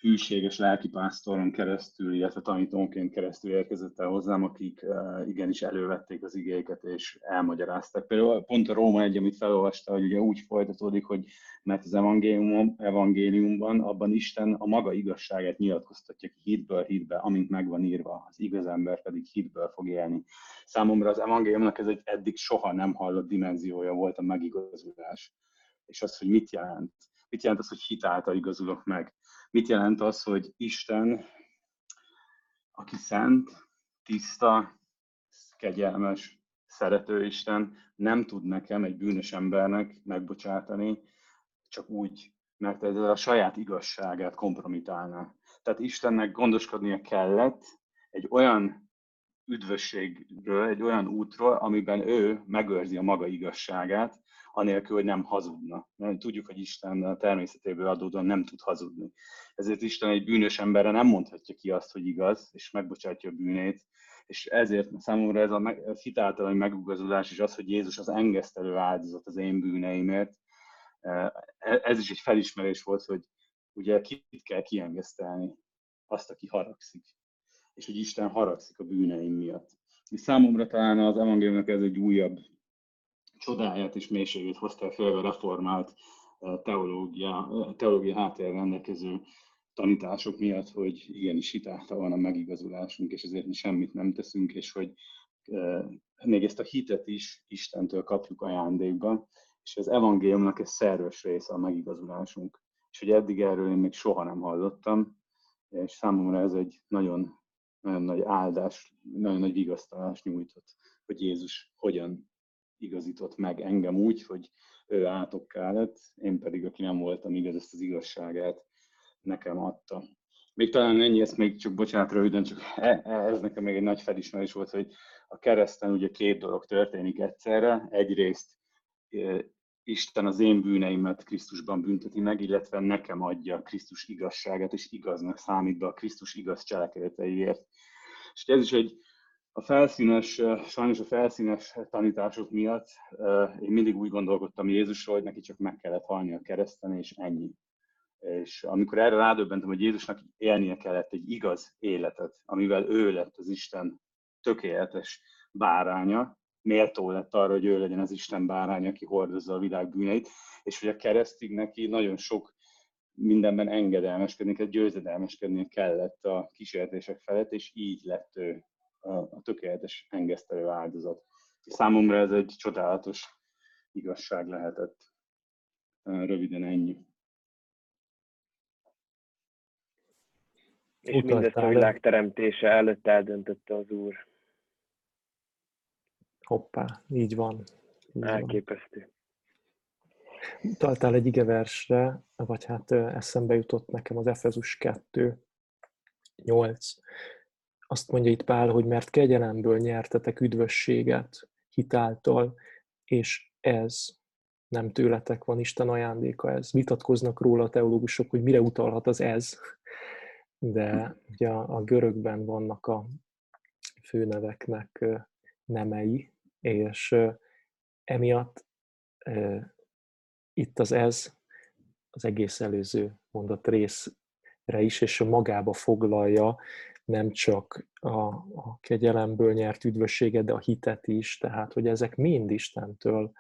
hűséges lelkipásztoron keresztül, illetve tanítónként keresztül érkezett el hozzám, akik uh, igenis elővették az igéket és elmagyarázták. Például pont a Róma egy, amit felolvasta, hogy ugye úgy folytatódik, hogy mert az evangélium, evangéliumban abban Isten a maga igazságát nyilatkoztatja ki hitből hitbe, amint meg van írva, az igaz ember pedig hitből fog élni. Számomra az evangéliumnak ez egy eddig soha nem hallott dimenziója volt a megigazulás. És az, hogy mit jelent. Mit jelent az, hogy hitáltal igazulok meg Mit jelent az, hogy Isten, aki szent, tiszta, kegyelmes, szerető Isten nem tud nekem, egy bűnös embernek megbocsátani, csak úgy, mert ez a saját igazságát kompromitálná. Tehát Istennek gondoskodnia kellett egy olyan üdvösségről, egy olyan útról, amiben ő megőrzi a maga igazságát, anélkül, hogy nem hazudna. Mert tudjuk, hogy Isten a természetéből adódóan nem tud hazudni. Ezért Isten egy bűnös emberre nem mondhatja ki azt, hogy igaz, és megbocsátja a bűnét, és ezért számomra ez a hitáltalani megugazolás is az, hogy Jézus az engesztelő áldozat az én bűneimért. E, ez is egy felismerés volt, hogy ugye kit kell kiengesztelni? Azt, aki haragszik. És hogy Isten haragszik a bűneim miatt. És számomra talán az evangéliumnak ez egy újabb csodáját és mélységét hozta fel a reformált teológia, teológia háttér rendelkező tanítások miatt, hogy igenis hitáltal van a megigazulásunk, és ezért mi semmit nem teszünk, és hogy még ezt a hitet is Istentől kapjuk ajándékba, és az evangéliumnak egy szerves része a megigazulásunk. És hogy eddig erről én még soha nem hallottam, és számomra ez egy nagyon, nagyon nagy áldás, nagyon nagy vigasztalást nyújtott, hogy Jézus hogyan igazított meg engem úgy, hogy ő átokká lett, én pedig, aki nem voltam igaz, ezt az igazságát nekem adta. Még talán ennyi, ezt még csak bocsánat röviden, csak ez nekem még egy nagy felismerés volt, hogy a kereszten ugye két dolog történik egyszerre. Egyrészt Isten az én bűneimet Krisztusban bünteti meg, illetve nekem adja Krisztus igazságát, és igaznak számít be a Krisztus igaz cselekedeteiért. És ez is egy a felszínes, sajnos a felszínes tanítások miatt én mindig úgy gondolkodtam Jézusról, hogy neki csak meg kellett halni a kereszten, és ennyi. És amikor erre rádöbbentem, hogy Jézusnak élnie kellett egy igaz életet, amivel ő lett az Isten tökéletes báránya, méltó lett arra, hogy ő legyen az Isten báránya, aki hordozza a világ bűneit, és hogy a keresztig neki nagyon sok mindenben engedelmeskedni, győzedelmeskedni kellett a kísértések felett, és így lett ő a tökéletes engesztelő áldozat. Számomra ez egy csodálatos igazság lehetett. Röviden ennyi. És mindezt a világ teremtése előtt eldöntötte az Úr. Hoppá, így van. Így Elképesztő. Van. Utaltál egy igeversre, vagy hát eszembe jutott nekem az Efezus 2, 8, azt mondja itt Pál, hogy mert kegyelemből nyertetek üdvösséget hitáltal, és ez nem tőletek van, Isten ajándéka ez. Vitatkoznak róla a teológusok, hogy mire utalhat az ez, de ugye a, görögben vannak a főneveknek nemei, és emiatt itt az ez az egész előző mondat részre is, és magába foglalja nem csak a, a kegyelemből nyert üdvösséget, de a hitet is, tehát hogy ezek mind Istentől,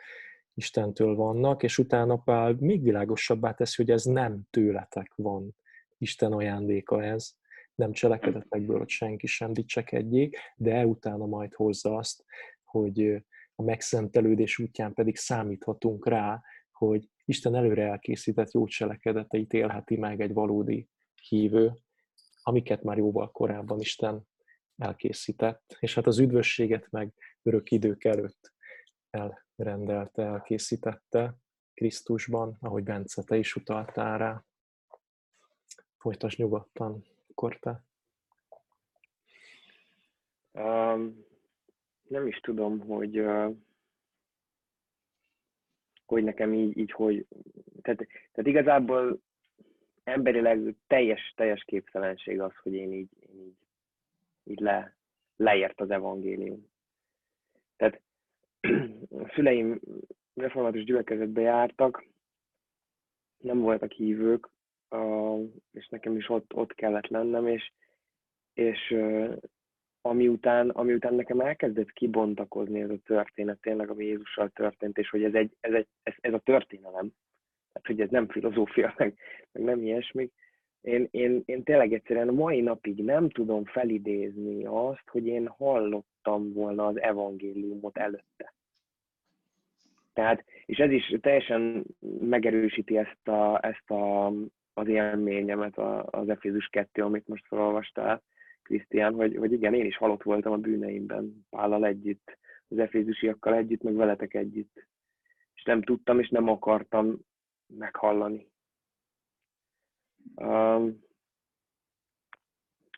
Istentől vannak, és utána Pál még világosabbá teszi, hogy ez nem tőletek van, Isten ajándéka ez, nem cselekedetekből, hogy senki sem dicsekedjék, de utána majd hozza azt, hogy a megszentelődés útján pedig számíthatunk rá, hogy Isten előre elkészített jó cselekedeteit élheti meg egy valódi hívő, amiket már jóval korábban Isten elkészített, és hát az üdvösséget meg örök idők előtt elrendelte, elkészítette Krisztusban, ahogy Bence, te is utaltál rá. Folytas nyugodtan, akkor te. Um, nem is tudom, hogy uh, hogy nekem így, így hogy, tehát, tehát igazából emberileg teljes, teljes képtelenség az, hogy én így, én így, így le, leért az evangélium. Tehát a szüleim református gyülekezetbe jártak, nem voltak hívők, és nekem is ott, ott kellett lennem, és, és ami után, ami után nekem elkezdett kibontakozni ez a történet, tényleg, ami Jézussal történt, és hogy ez, egy, ez, egy, ez, ez a történelem, tehát hogy ez nem filozófia, meg, meg nem ilyesmi, én, én, én tényleg egyszerűen a mai napig nem tudom felidézni azt, hogy én hallottam volna az evangéliumot előtte. Tehát, és ez is teljesen megerősíti ezt, a, ezt a, az élményemet, az Efézus 2, amit most felolvastál, Krisztián, hogy, hogy igen, én is halott voltam a bűneimben, Pállal együtt, az efézusiakkal együtt, meg veletek együtt. És nem tudtam, és nem akartam meghallani. Um,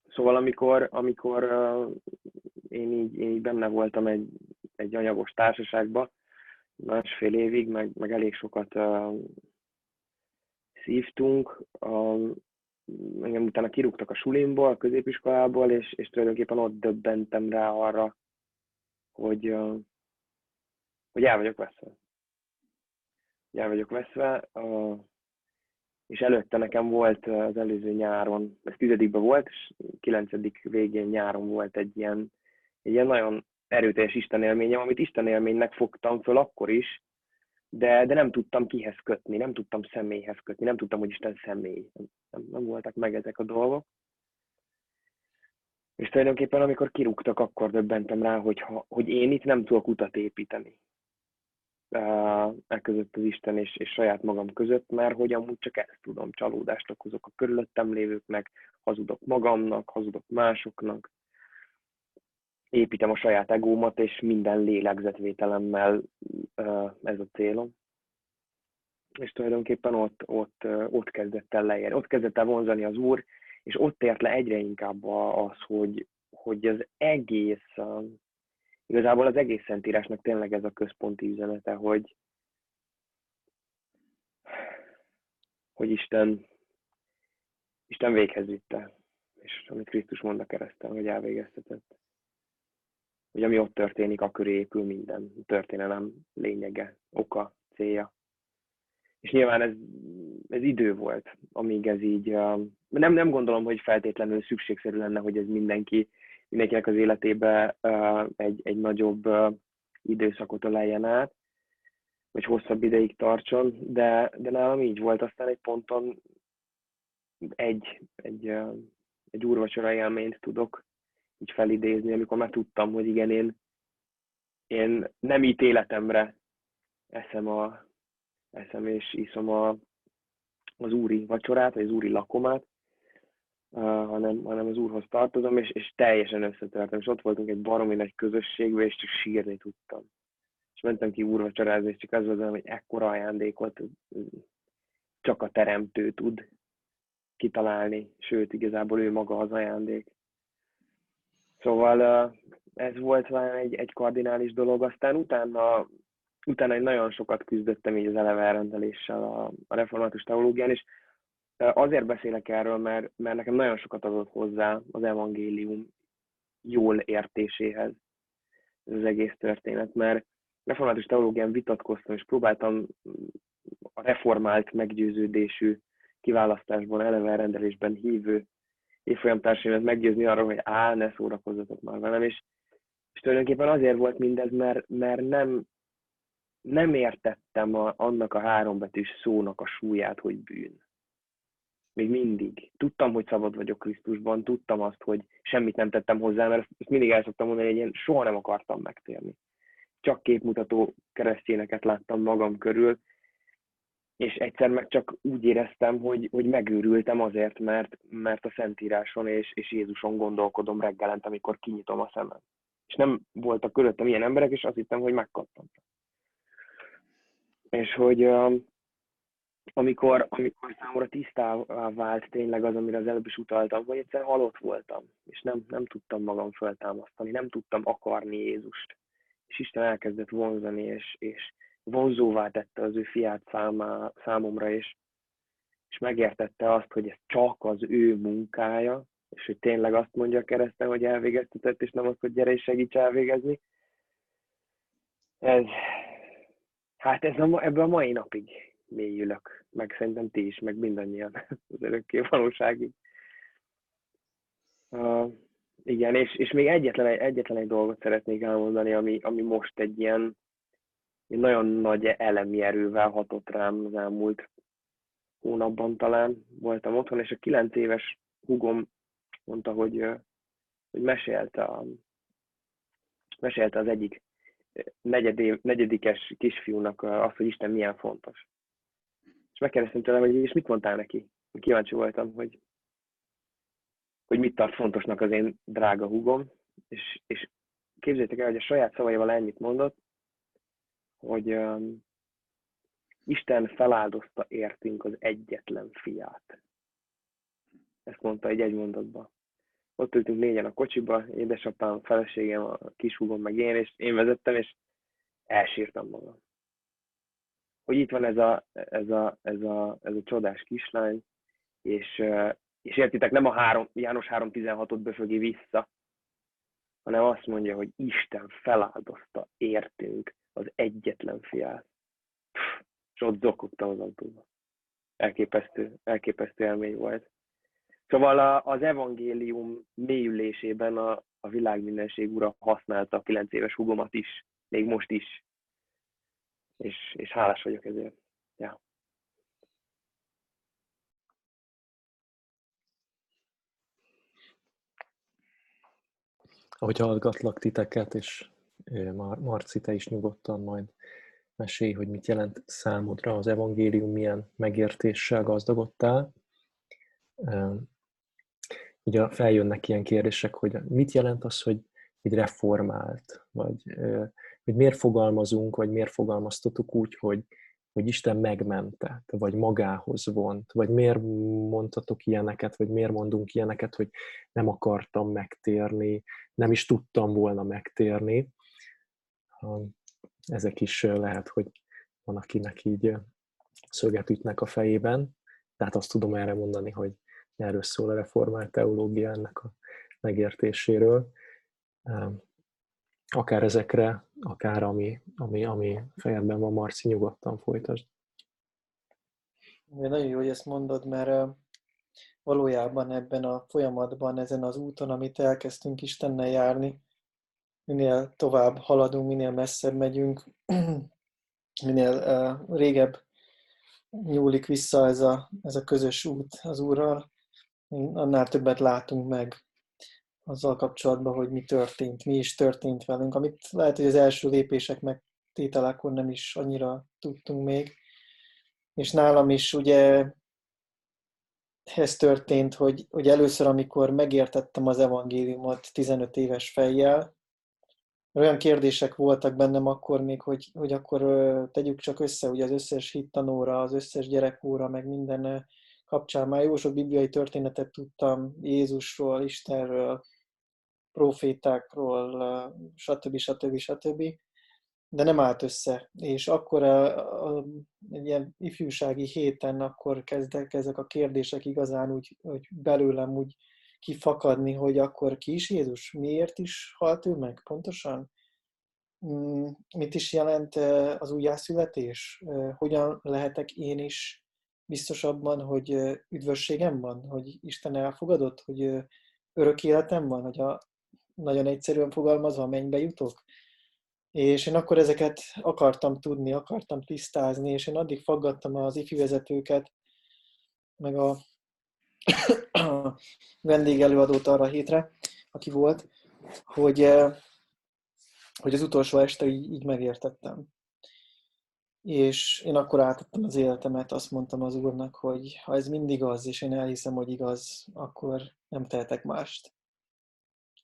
szóval amikor, amikor uh, én, így, én így benne voltam egy, egy anyagos társaságban, másfél évig, meg, meg elég sokat uh, szívtunk, um, engem utána kirúgtak a sulimból, a középiskolából, és, és tulajdonképpen ott döbbentem rá arra, hogy, uh, hogy el vagyok veszve. El vagyok veszve, és előtte nekem volt az előző nyáron, ez tizedikben volt, és kilencedik végén nyáron volt egy ilyen, egy ilyen nagyon erőteljes Isten élményem, amit Isten élménynek fogtam föl akkor is, de, de nem tudtam kihez kötni, nem tudtam személyhez kötni, nem tudtam, hogy Isten személy. Nem, nem voltak meg ezek a dolgok. És tulajdonképpen, amikor kirúgtak, akkor döbbentem rá, hogy, ha, hogy én itt nem tudok utat építeni e között az Isten és, és saját magam között, mert hogy amúgy csak ezt tudom, csalódást okozok a körülöttem lévőknek, hazudok magamnak, hazudok másoknak, építem a saját egómat, és minden lélegzetvételemmel ez a célom. És tulajdonképpen ott, ott, ott kezdett el leérni, ott kezdett el vonzani az Úr, és ott ért le egyre inkább az, hogy, hogy az egész, igazából az egész Szentírásnak tényleg ez a központi üzenete, hogy, hogy Isten, Isten véghez vitte, és amit Krisztus mond a kereszten, hogy elvégeztetett hogy ami ott történik, a köré épül minden a történelem lényege, oka, célja. És nyilván ez, ez idő volt, amíg ez így, nem, nem gondolom, hogy feltétlenül szükségszerű lenne, hogy ez mindenki, mindenkinek az életébe egy, egy nagyobb időszakot öleljen át, vagy hosszabb ideig tartson, de, de nálam így volt. Aztán egy ponton egy, egy, egy úrvacsora élményt tudok így felidézni, amikor már tudtam, hogy igen, én, én nem ítéletemre eszem, a, eszem és iszom a, az úri vacsorát, vagy az úri lakomát, hanem, hanem az úrhoz tartozom, és, és teljesen összetörtem, és ott voltunk egy baromi nagy közösségben, és csak sírni tudtam. És mentem ki úrvacsorázni, és csak az volt, hogy ekkora ajándékot csak a teremtő tud kitalálni, sőt, igazából ő maga az ajándék. Szóval ez volt valami egy, egy kardinális dolog. Aztán utána, utána egy nagyon sokat küzdöttem így az eleve elrendeléssel a, a református teológián, és azért beszélek erről, mert, mert nekem nagyon sokat adott hozzá az evangélium jól értéséhez ez az egész történet, mert református teológián vitatkoztam, és próbáltam a reformált meggyőződésű kiválasztásban, eleve rendelésben hívő évfolyamtársaimat meggyőzni arról, hogy á, ne szórakozzatok már velem, és, és tulajdonképpen azért volt mindez, mert, mert nem, nem értettem a, annak a hárombetűs szónak a súlyát, hogy bűn. Még mindig. Tudtam, hogy szabad vagyok Krisztusban, tudtam azt, hogy semmit nem tettem hozzá, mert ezt mindig el szoktam mondani, hogy én soha nem akartam megtérni. Csak képmutató keresztényeket láttam magam körül, és egyszer meg csak úgy éreztem, hogy, hogy megőrültem azért, mert, mert a Szentíráson és, és Jézuson gondolkodom reggelent, amikor kinyitom a szemem. És nem voltak körülöttem ilyen emberek, és azt hittem, hogy megkaptam. És hogy amikor, amikor számomra tisztává vált tényleg az, amire az előbb is utaltam, hogy egyszer halott voltam, és nem, nem tudtam magam föltámasztani, nem tudtam akarni Jézust. És Isten elkezdett vonzani, és, és, vonzóvá tette az ő fiát számá, számomra, és, és megértette azt, hogy ez csak az ő munkája, és hogy tényleg azt mondja a kereszten, hogy elvégeztetett, és nem azt, hogy gyere és segíts elvégezni. Ez, hát ez a, ebből a mai napig mélyülök, meg szerintem ti is, meg mindannyian az örökké valóságig. Uh, igen, és, és még egyetlen, egyetlen egy dolgot szeretnék elmondani, ami, ami most egy ilyen nagyon nagy elemi erővel hatott rám az elmúlt hónapban talán voltam otthon, és a kilenc éves hugom mondta, hogy, hogy mesélte, a, mesélte az egyik negyedé, negyedikes kisfiúnak azt, hogy Isten milyen fontos. És megkérdeztem tőle, hogy és mit mondtál neki? Kíváncsi voltam, hogy, hogy mit tart fontosnak az én drága húgom, és, és képzeljétek el, hogy a saját szavaival ennyit mondott, hogy um, Isten feláldozta értünk az egyetlen fiát. Ezt mondta egy egy mondatban. Ott ültünk négyen a kocsiba, édesapám, feleségem, a kishúgom, meg én, és én vezettem, és elsírtam magam. Hogy itt van ez a, ez a, ez a, ez a csodás kislány, és, és értitek, nem a három, János 3.16-ot befögi vissza, hanem azt mondja, hogy Isten feláldozta értünk az egyetlen fiát. És ott zokogtam az autóba. Elképesztő, elképesztő élmény volt. Szóval az evangélium mélyülésében a, a világmindenség ura használta a 9 éves hugomat is, még most is. És, és hálás vagyok ezért. Ja. Ahogy hallgatlak titeket, és Mar- Marci, te is nyugodtan majd mesélj, hogy mit jelent számodra az evangélium, milyen megértéssel gazdagodtál. Ugye feljönnek ilyen kérdések, hogy mit jelent az, hogy, hogy reformált, vagy hogy miért fogalmazunk, vagy miért fogalmaztatok úgy, hogy, hogy Isten megmentett, vagy magához vont, vagy miért mondtatok ilyeneket, vagy miért mondunk ilyeneket, hogy nem akartam megtérni, nem is tudtam volna megtérni. Ezek is lehet, hogy van, akinek így szöget ütnek a fejében, tehát azt tudom erre mondani, hogy erről szól a reformált teológia ennek a megértéséről. Akár ezekre, akár ami, ami, ami fejedben van, Marci, nyugodtan folytasd. Nagyon jó, hogy ezt mondod, mert valójában ebben a folyamatban, ezen az úton, amit elkezdtünk Istennel járni, minél tovább haladunk, minél messzebb megyünk, minél régebb nyúlik vissza ez a, ez a közös út az Úrral, annál többet látunk meg azzal kapcsolatban, hogy mi történt, mi is történt velünk, amit lehet, hogy az első lépések megtételekor nem is annyira tudtunk még. És nálam is ugye ez történt, hogy, hogy először, amikor megértettem az evangéliumot 15 éves fejjel, olyan kérdések voltak bennem akkor még, hogy, hogy akkor tegyük csak össze, hogy az összes hittanóra, az összes gyerekóra, meg minden kapcsán már jó sok bibliai történetet tudtam Jézusról, Istenről, profétákról, stb. stb. stb. De nem állt össze. És akkor a, a, egy ilyen ifjúsági héten akkor kezdek ezek a kérdések igazán úgy, hogy belőlem úgy kifakadni, hogy akkor ki is Jézus? Miért is halt ő meg pontosan? Mm, mit is jelent az újjászületés? Hogyan lehetek én is biztos abban, hogy üdvösségem van, hogy Isten elfogadott, hogy örök életem van, hogy a, nagyon egyszerűen fogalmazva mennybe jutok. És én akkor ezeket akartam tudni, akartam tisztázni, és én addig faggattam az ifjúvezetőket, meg a, vendégelőadót arra a hétre, aki volt, hogy, hogy az utolsó este így, így megértettem. És én akkor átadtam az életemet, azt mondtam az Úrnak, hogy ha ez mindig az, és én elhiszem, hogy igaz, akkor nem tehetek mást.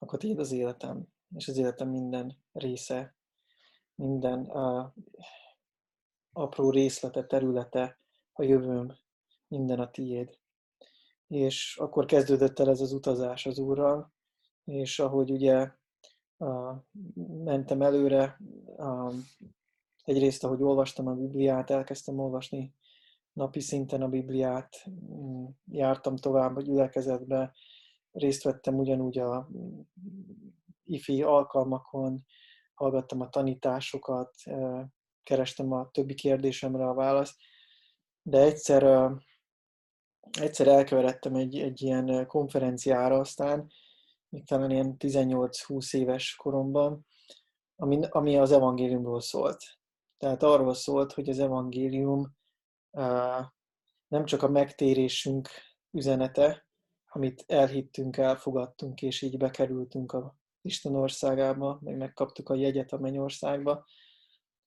Akkor tiéd az életem, és az életem minden része, minden uh, apró részlete, területe, a jövőm, minden a tiéd. És akkor kezdődött el ez az utazás az Úrral, és ahogy ugye uh, mentem előre, uh, egyrészt, ahogy olvastam a Bibliát, elkezdtem olvasni napi szinten a Bibliát, jártam tovább a gyülekezetbe, részt vettem ugyanúgy a mm, ifi alkalmakon, hallgattam a tanításokat, kerestem a többi kérdésemre a választ, de egyszer, egyszer elkeveredtem egy, egy ilyen konferenciára aztán, még talán ilyen 18-20 éves koromban, ami, ami az evangéliumról szólt. Tehát arról szólt, hogy az evangélium nem csak a megtérésünk üzenete, amit elhittünk, elfogadtunk, és így bekerültünk a Isten országába, meg megkaptuk a jegyet a mennyországba,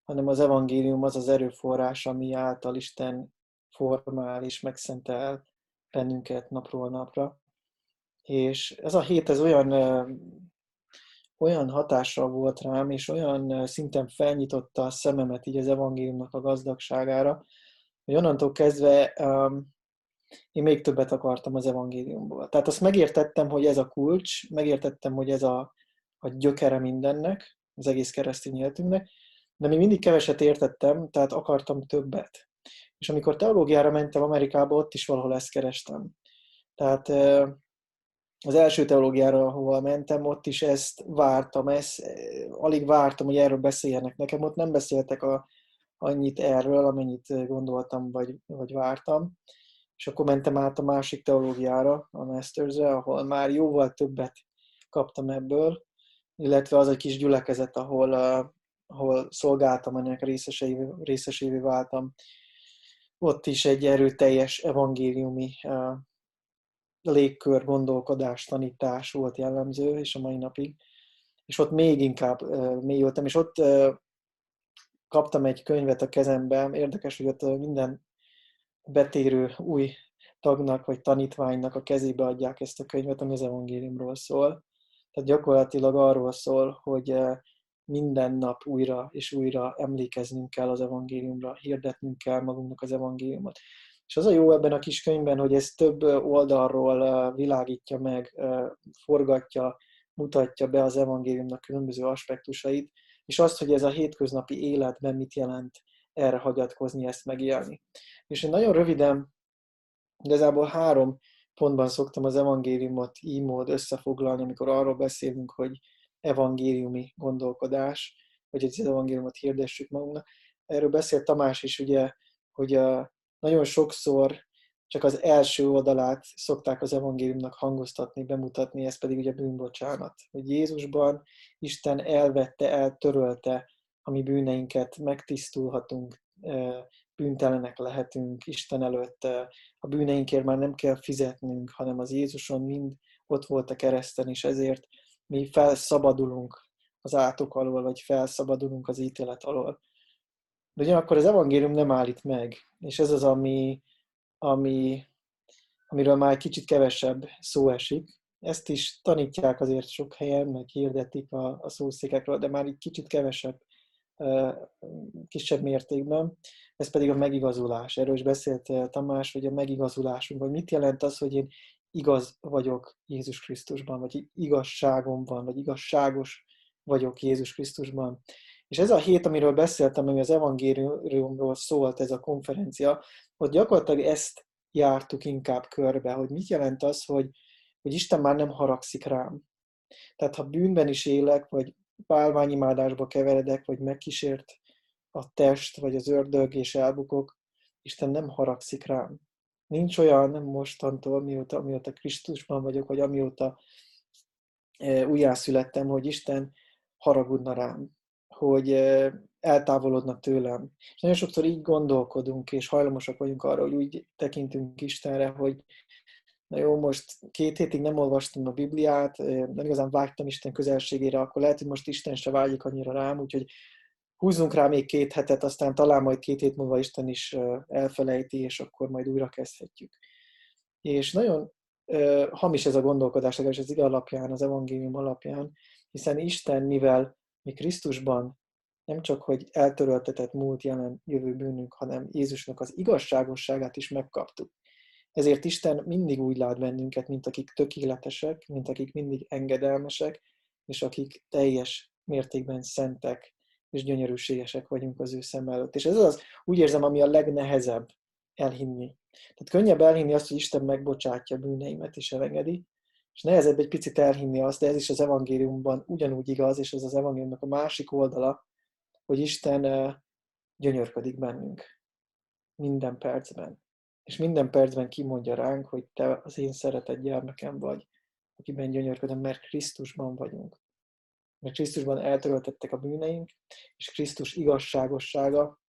hanem az evangélium az az erőforrás, ami által Isten formál és megszentel bennünket napról napra. És ez a hét ez olyan, olyan hatással volt rám, és olyan szinten felnyitotta a szememet így az evangéliumnak a gazdagságára, hogy onnantól kezdve én még többet akartam az evangéliumból. Tehát azt megértettem, hogy ez a kulcs, megértettem, hogy ez a, a gyökere mindennek, az egész keresztény életünknek, de még mindig keveset értettem, tehát akartam többet. És amikor teológiára mentem Amerikába, ott is valahol ezt kerestem. Tehát az első teológiára, ahol mentem, ott is ezt vártam, ezt, alig vártam, hogy erről beszéljenek nekem. Ott nem beszéltek a, annyit erről, amennyit gondoltam, vagy, vagy vártam. És akkor mentem át a másik teológiára, a masters ahol már jóval többet kaptam ebből, illetve az egy kis gyülekezet, ahol, uh, ahol szolgáltam, ennek részesévé, részesévé váltam. Ott is egy erőteljes evangéliumi uh, légkör, gondolkodás, tanítás volt jellemző, és a mai napig. És ott még inkább uh, mélyültem, és ott kaptam egy könyvet a kezembe, érdekes, hogy ott minden betérő új tagnak vagy tanítványnak a kezébe adják ezt a könyvet, ami az evangéliumról szól. Tehát gyakorlatilag arról szól, hogy eh, minden nap újra és újra emlékeznünk kell az evangéliumra, hirdetnünk kell magunknak az evangéliumot. És az a jó ebben a kis könyvben, hogy ez több oldalról eh, világítja meg, eh, forgatja, mutatja be az evangéliumnak különböző aspektusait, és azt, hogy ez a hétköznapi életben mit jelent erre hagyatkozni, ezt megélni. És én nagyon röviden, igazából három pontban szoktam az evangéliumot így mód összefoglalni, amikor arról beszélünk, hogy evangéliumi gondolkodás, vagy az evangéliumot hirdessük magunknak. Erről beszélt Tamás is, ugye, hogy a, nagyon sokszor csak az első oldalát szokták az evangéliumnak hangoztatni, bemutatni, ez pedig ugye bűnbocsánat. Hogy Jézusban Isten elvette, eltörölte a mi bűneinket, megtisztulhatunk, bűntelenek lehetünk Isten előtt, a bűneinkért már nem kell fizetnünk, hanem az Jézuson mind ott volt a kereszten, és ezért mi felszabadulunk az átok alól, vagy felszabadulunk az ítélet alól. De ugyanakkor az evangélium nem állít meg, és ez az, ami, ami, amiről már egy kicsit kevesebb szó esik. Ezt is tanítják azért sok helyen, meg hirdetik a, a szószékekről, de már egy kicsit kevesebb, kisebb mértékben. Ez pedig a megigazulás. Erről is beszélt Tamás, hogy a megigazulásunk, vagy mit jelent az, hogy én igaz vagyok Jézus Krisztusban, vagy igazságom van, vagy igazságos vagyok Jézus Krisztusban. És ez a hét, amiről beszéltem, ami az evangéliumról szólt ez a konferencia, hogy gyakorlatilag ezt jártuk inkább körbe, hogy mit jelent az, hogy, hogy Isten már nem haragszik rám. Tehát ha bűnben is élek, vagy bálványimádásba keveredek, vagy megkísért a test, vagy az ördög, és elbukok, Isten nem haragszik rám. Nincs olyan, mostantól, mióta, mióta Krisztusban vagyok, vagy amióta e, újjászülettem, hogy Isten haragudna rám hogy eltávolodnak tőlem. És nagyon sokszor így gondolkodunk, és hajlamosak vagyunk arra, hogy úgy tekintünk Istenre, hogy na jó, most két hétig nem olvastam a Bibliát, nem igazán vágytam Isten közelségére, akkor lehet, hogy most Isten se vágyik annyira rám, úgyhogy húzzunk rá még két hetet, aztán talán majd két hét múlva Isten is elfelejti, és akkor majd újra kezdhetjük. És nagyon hamis ez a gondolkodás, legalábbis az ige alapján, az evangélium alapján, hiszen Isten, mivel mi Krisztusban nem csak, hogy eltöröltetett múlt, jelen, jövő bűnünk, hanem Jézusnak az igazságosságát is megkaptuk. Ezért Isten mindig úgy lát bennünket, mint akik tökéletesek, mint akik mindig engedelmesek, és akik teljes mértékben szentek, és gyönyörűségesek vagyunk az ő szem előtt. És ez az, úgy érzem, ami a legnehezebb elhinni. Tehát könnyebb elhinni azt, hogy Isten megbocsátja bűneimet és elengedi, és nehezebb egy picit elhinni azt, de ez is az evangéliumban ugyanúgy igaz, és ez az evangéliumnak a másik oldala, hogy Isten gyönyörködik bennünk. Minden percben. És minden percben kimondja ránk, hogy te az én szeretett gyermekem vagy, akiben gyönyörködöm, mert Krisztusban vagyunk. Mert Krisztusban eltöröltettek a bűneink, és Krisztus igazságossága,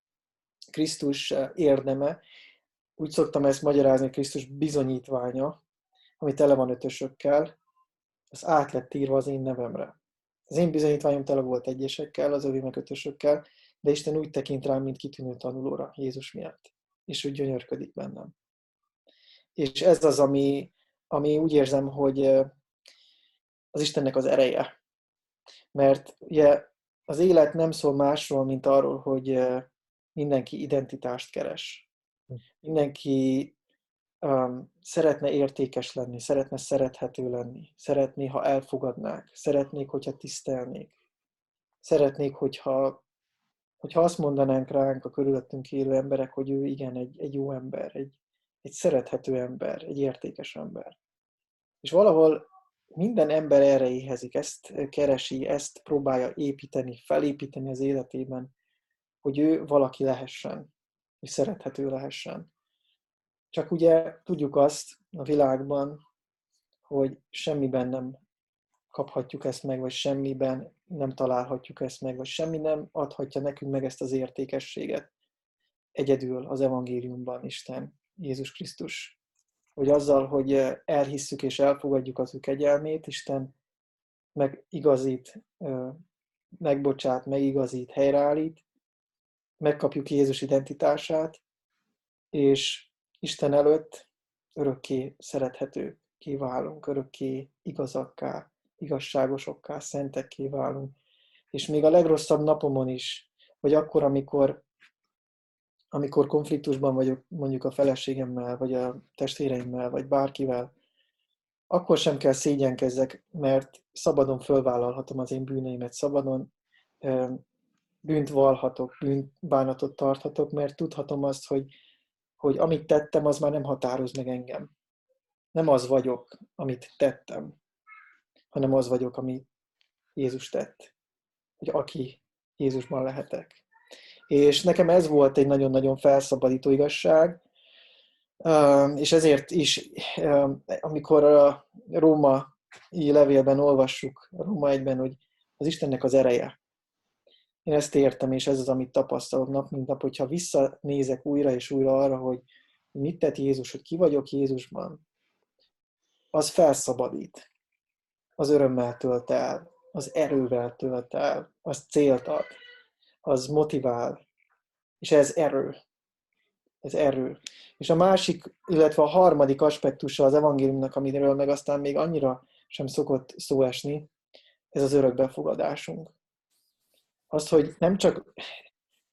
Krisztus érdeme, úgy szoktam ezt magyarázni, Krisztus bizonyítványa, ami tele van ötösökkel, az át lett írva az én nevemre. Az én bizonyítványom tele volt egyesekkel, az övé meg ötösökkel, de Isten úgy tekint rám, mint kitűnő tanulóra Jézus miatt, és úgy gyönyörködik bennem. És ez az, ami, ami úgy érzem, hogy az Istennek az ereje. Mert ugye az élet nem szól másról, mint arról, hogy mindenki identitást keres. Mindenki um, szeretne értékes lenni, szeretne szerethető lenni, szeretné, ha elfogadnák, szeretnék, hogyha tisztelnék, szeretnék, hogyha, hogyha azt mondanánk ránk a körülöttünk élő emberek, hogy ő igen, egy, egy jó ember, egy, egy szerethető ember, egy értékes ember. És valahol minden ember erre éhezik, ezt keresi, ezt próbálja építeni, felépíteni az életében, hogy ő valaki lehessen, és szerethető lehessen. Csak ugye tudjuk azt a világban, hogy semmiben nem kaphatjuk ezt meg, vagy semmiben nem találhatjuk ezt meg, vagy semmi nem adhatja nekünk meg ezt az értékességet. Egyedül az evangéliumban Isten, Jézus Krisztus. Hogy azzal, hogy elhisszük és elfogadjuk az ő kegyelmét, Isten megigazít, megbocsát, megigazít, helyreállít, megkapjuk Jézus identitását, és Isten előtt örökké szerethető kiválunk, örökké igazakká, igazságosokká, szentekké válunk. És még a legrosszabb napomon is, vagy akkor, amikor, amikor konfliktusban vagyok mondjuk a feleségemmel, vagy a testvéreimmel, vagy bárkivel, akkor sem kell szégyenkezzek, mert szabadon fölvállalhatom az én bűneimet, szabadon bűnt valhatok, bűnt bánatot tarthatok, mert tudhatom azt, hogy hogy amit tettem, az már nem határoz meg engem. Nem az vagyok, amit tettem, hanem az vagyok, ami Jézus tett. Hogy aki Jézusban lehetek. És nekem ez volt egy nagyon-nagyon felszabadító igazság, és ezért is, amikor a római levélben olvassuk, Róma egyben, hogy az Istennek az ereje, én ezt értem, és ez az, amit tapasztalok nap, mint nap, hogyha visszanézek újra és újra arra, hogy mit tett Jézus, hogy ki vagyok Jézusban, az felszabadít, az örömmel tölt el, az erővel tölt el, az célt ad, az motivál, és ez erő. Ez erő. És a másik, illetve a harmadik aspektusa az evangéliumnak, amiről meg aztán még annyira sem szokott szó esni, ez az örökbefogadásunk azt, hogy nem csak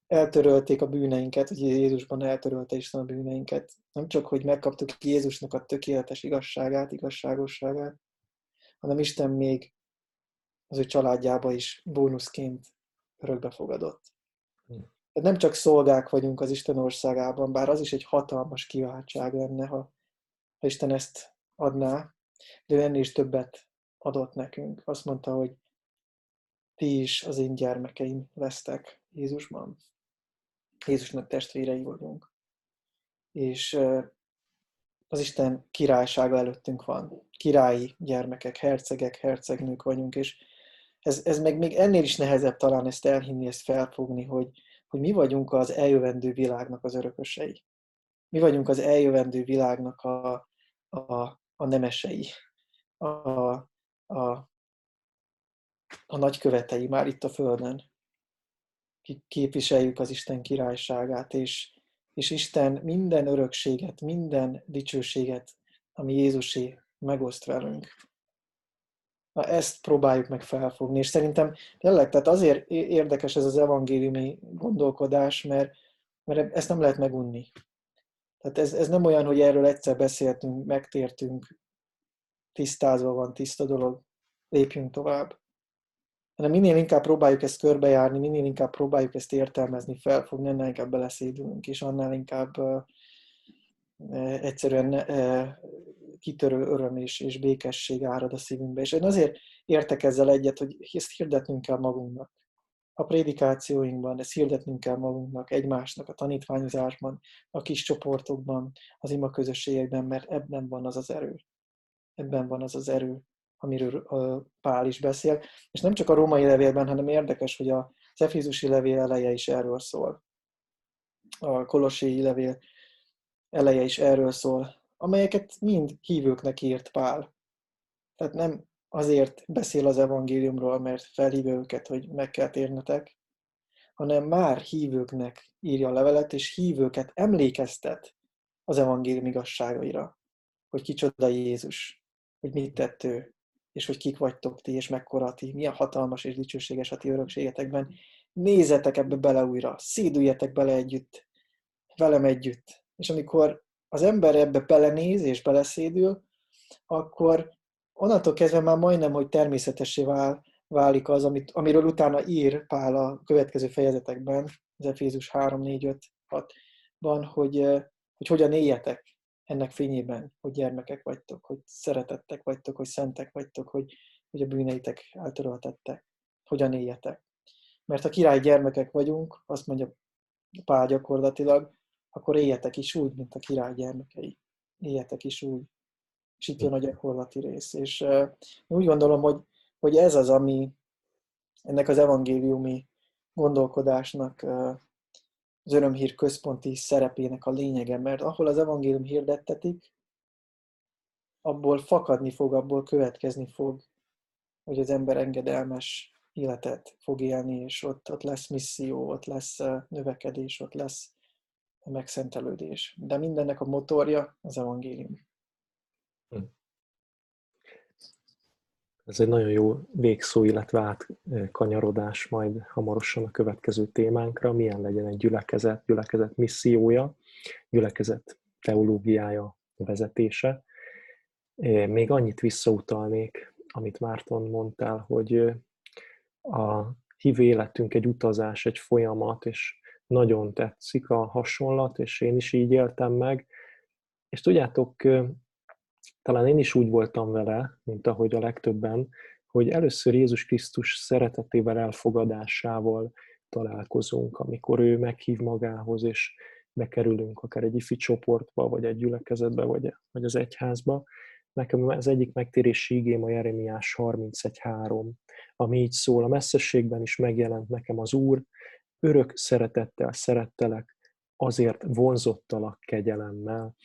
eltörölték a bűneinket, hogy Jézusban eltörölte Isten a bűneinket, nem csak, hogy megkaptuk Jézusnak a tökéletes igazságát, igazságosságát, hanem Isten még az ő családjába is bónuszként örökbe fogadott. Hm. Tehát nem csak szolgák vagyunk az Isten országában, bár az is egy hatalmas kiváltság lenne, ha, ha Isten ezt adná, de ő ennél is többet adott nekünk. Azt mondta, hogy ti is az én gyermekeim lesztek Jézusban. Jézusnak testvérei vagyunk. És az Isten királysága előttünk van. Királyi gyermekek, hercegek, hercegnők vagyunk, és ez, ez meg még ennél is nehezebb talán ezt elhinni, ezt felfogni, hogy, hogy mi vagyunk az eljövendő világnak az örökösei. Mi vagyunk az eljövendő világnak a, a, a nemesei, a, a, a nagykövetei már itt a Földön. Képviseljük az Isten királyságát, és, és Isten minden örökséget, minden dicsőséget, ami Jézusé megoszt velünk. Na, ezt próbáljuk meg felfogni, és szerintem tényleg, tehát azért érdekes ez az evangéliumi gondolkodás, mert, mert ezt nem lehet megunni. Tehát ez, ez nem olyan, hogy erről egyszer beszéltünk, megtértünk, tisztázva van, tiszta dolog, lépjünk tovább hanem minél inkább próbáljuk ezt körbejárni, minél inkább próbáljuk ezt értelmezni, felfogni, annál inkább beleszédülünk, és annál inkább uh, egyszerűen uh, kitörő öröm és, és békesség árad a szívünkbe. És én azért értek ezzel egyet, hogy ezt hirdetnünk kell magunknak. A prédikációinkban ezt hirdetnünk kell magunknak, egymásnak, a tanítványozásban, a kis csoportokban, az ima közösségekben, mert ebben van az az erő. Ebben van az az erő, amiről Pál is beszél. És nem csak a római levélben, hanem érdekes, hogy az Efézusi levél eleje is erről szól. A kolosséi levél eleje is erről szól, amelyeket mind hívőknek írt Pál. Tehát nem azért beszél az evangéliumról, mert felhívja őket, hogy meg kell térnetek, hanem már hívőknek írja a levelet, és hívőket emlékeztet az evangélium igazságaira, hogy kicsoda Jézus, hogy mit tett ő, és hogy kik vagytok ti, és mekkora ti, milyen hatalmas és dicsőséges a ti örökségetekben. Nézzetek ebbe bele újra, szédüljetek bele együtt, velem együtt. És amikor az ember ebbe belenéz és beleszédül, akkor onnantól kezdve már majdnem, hogy természetessé vál, válik az, amit, amiről utána ír Pál a következő fejezetekben, az Efézus 3, 4, 5, 6-ban, hogy, eh, hogy hogyan éljetek ennek fényében, hogy gyermekek vagytok, hogy szeretettek vagytok, hogy szentek vagytok, hogy, hogy a bűneitek eltöröltettek. Hogyan éljetek. Mert ha király gyermekek vagyunk, azt mondja Pál gyakorlatilag, akkor éljetek is úgy, mint a király gyermekei. Éljetek is úgy. És itt jön a gyakorlati rész. És uh, úgy gondolom, hogy, hogy ez az, ami ennek az evangéliumi gondolkodásnak uh, az örömhír központi szerepének a lényege, mert ahol az evangélium hirdettetik, abból fakadni fog, abból következni fog, hogy az ember engedelmes életet fog élni, és ott, ott lesz misszió, ott lesz növekedés, ott lesz megszentelődés. De mindennek a motorja az evangélium. Hm. Ez egy nagyon jó végszó, illetve átkanyarodás majd hamarosan a következő témánkra, milyen legyen egy gyülekezet, gyülekezet missziója, gyülekezet teológiája, vezetése. Még annyit visszautalnék, amit Márton mondtál, hogy a hívő életünk egy utazás, egy folyamat, és nagyon tetszik a hasonlat, és én is így éltem meg. És tudjátok, talán én is úgy voltam vele, mint ahogy a legtöbben, hogy először Jézus Krisztus szeretetével, elfogadásával találkozunk, amikor ő meghív magához, és bekerülünk akár egy ifi csoportba, vagy egy gyülekezetbe, vagy, vagy az egyházba. Nekem az egyik megtérési igém a Jeremiás 31.3, ami így szól, a messzességben is megjelent nekem az Úr, örök szeretettel szerettelek, azért vonzottalak kegyelemmel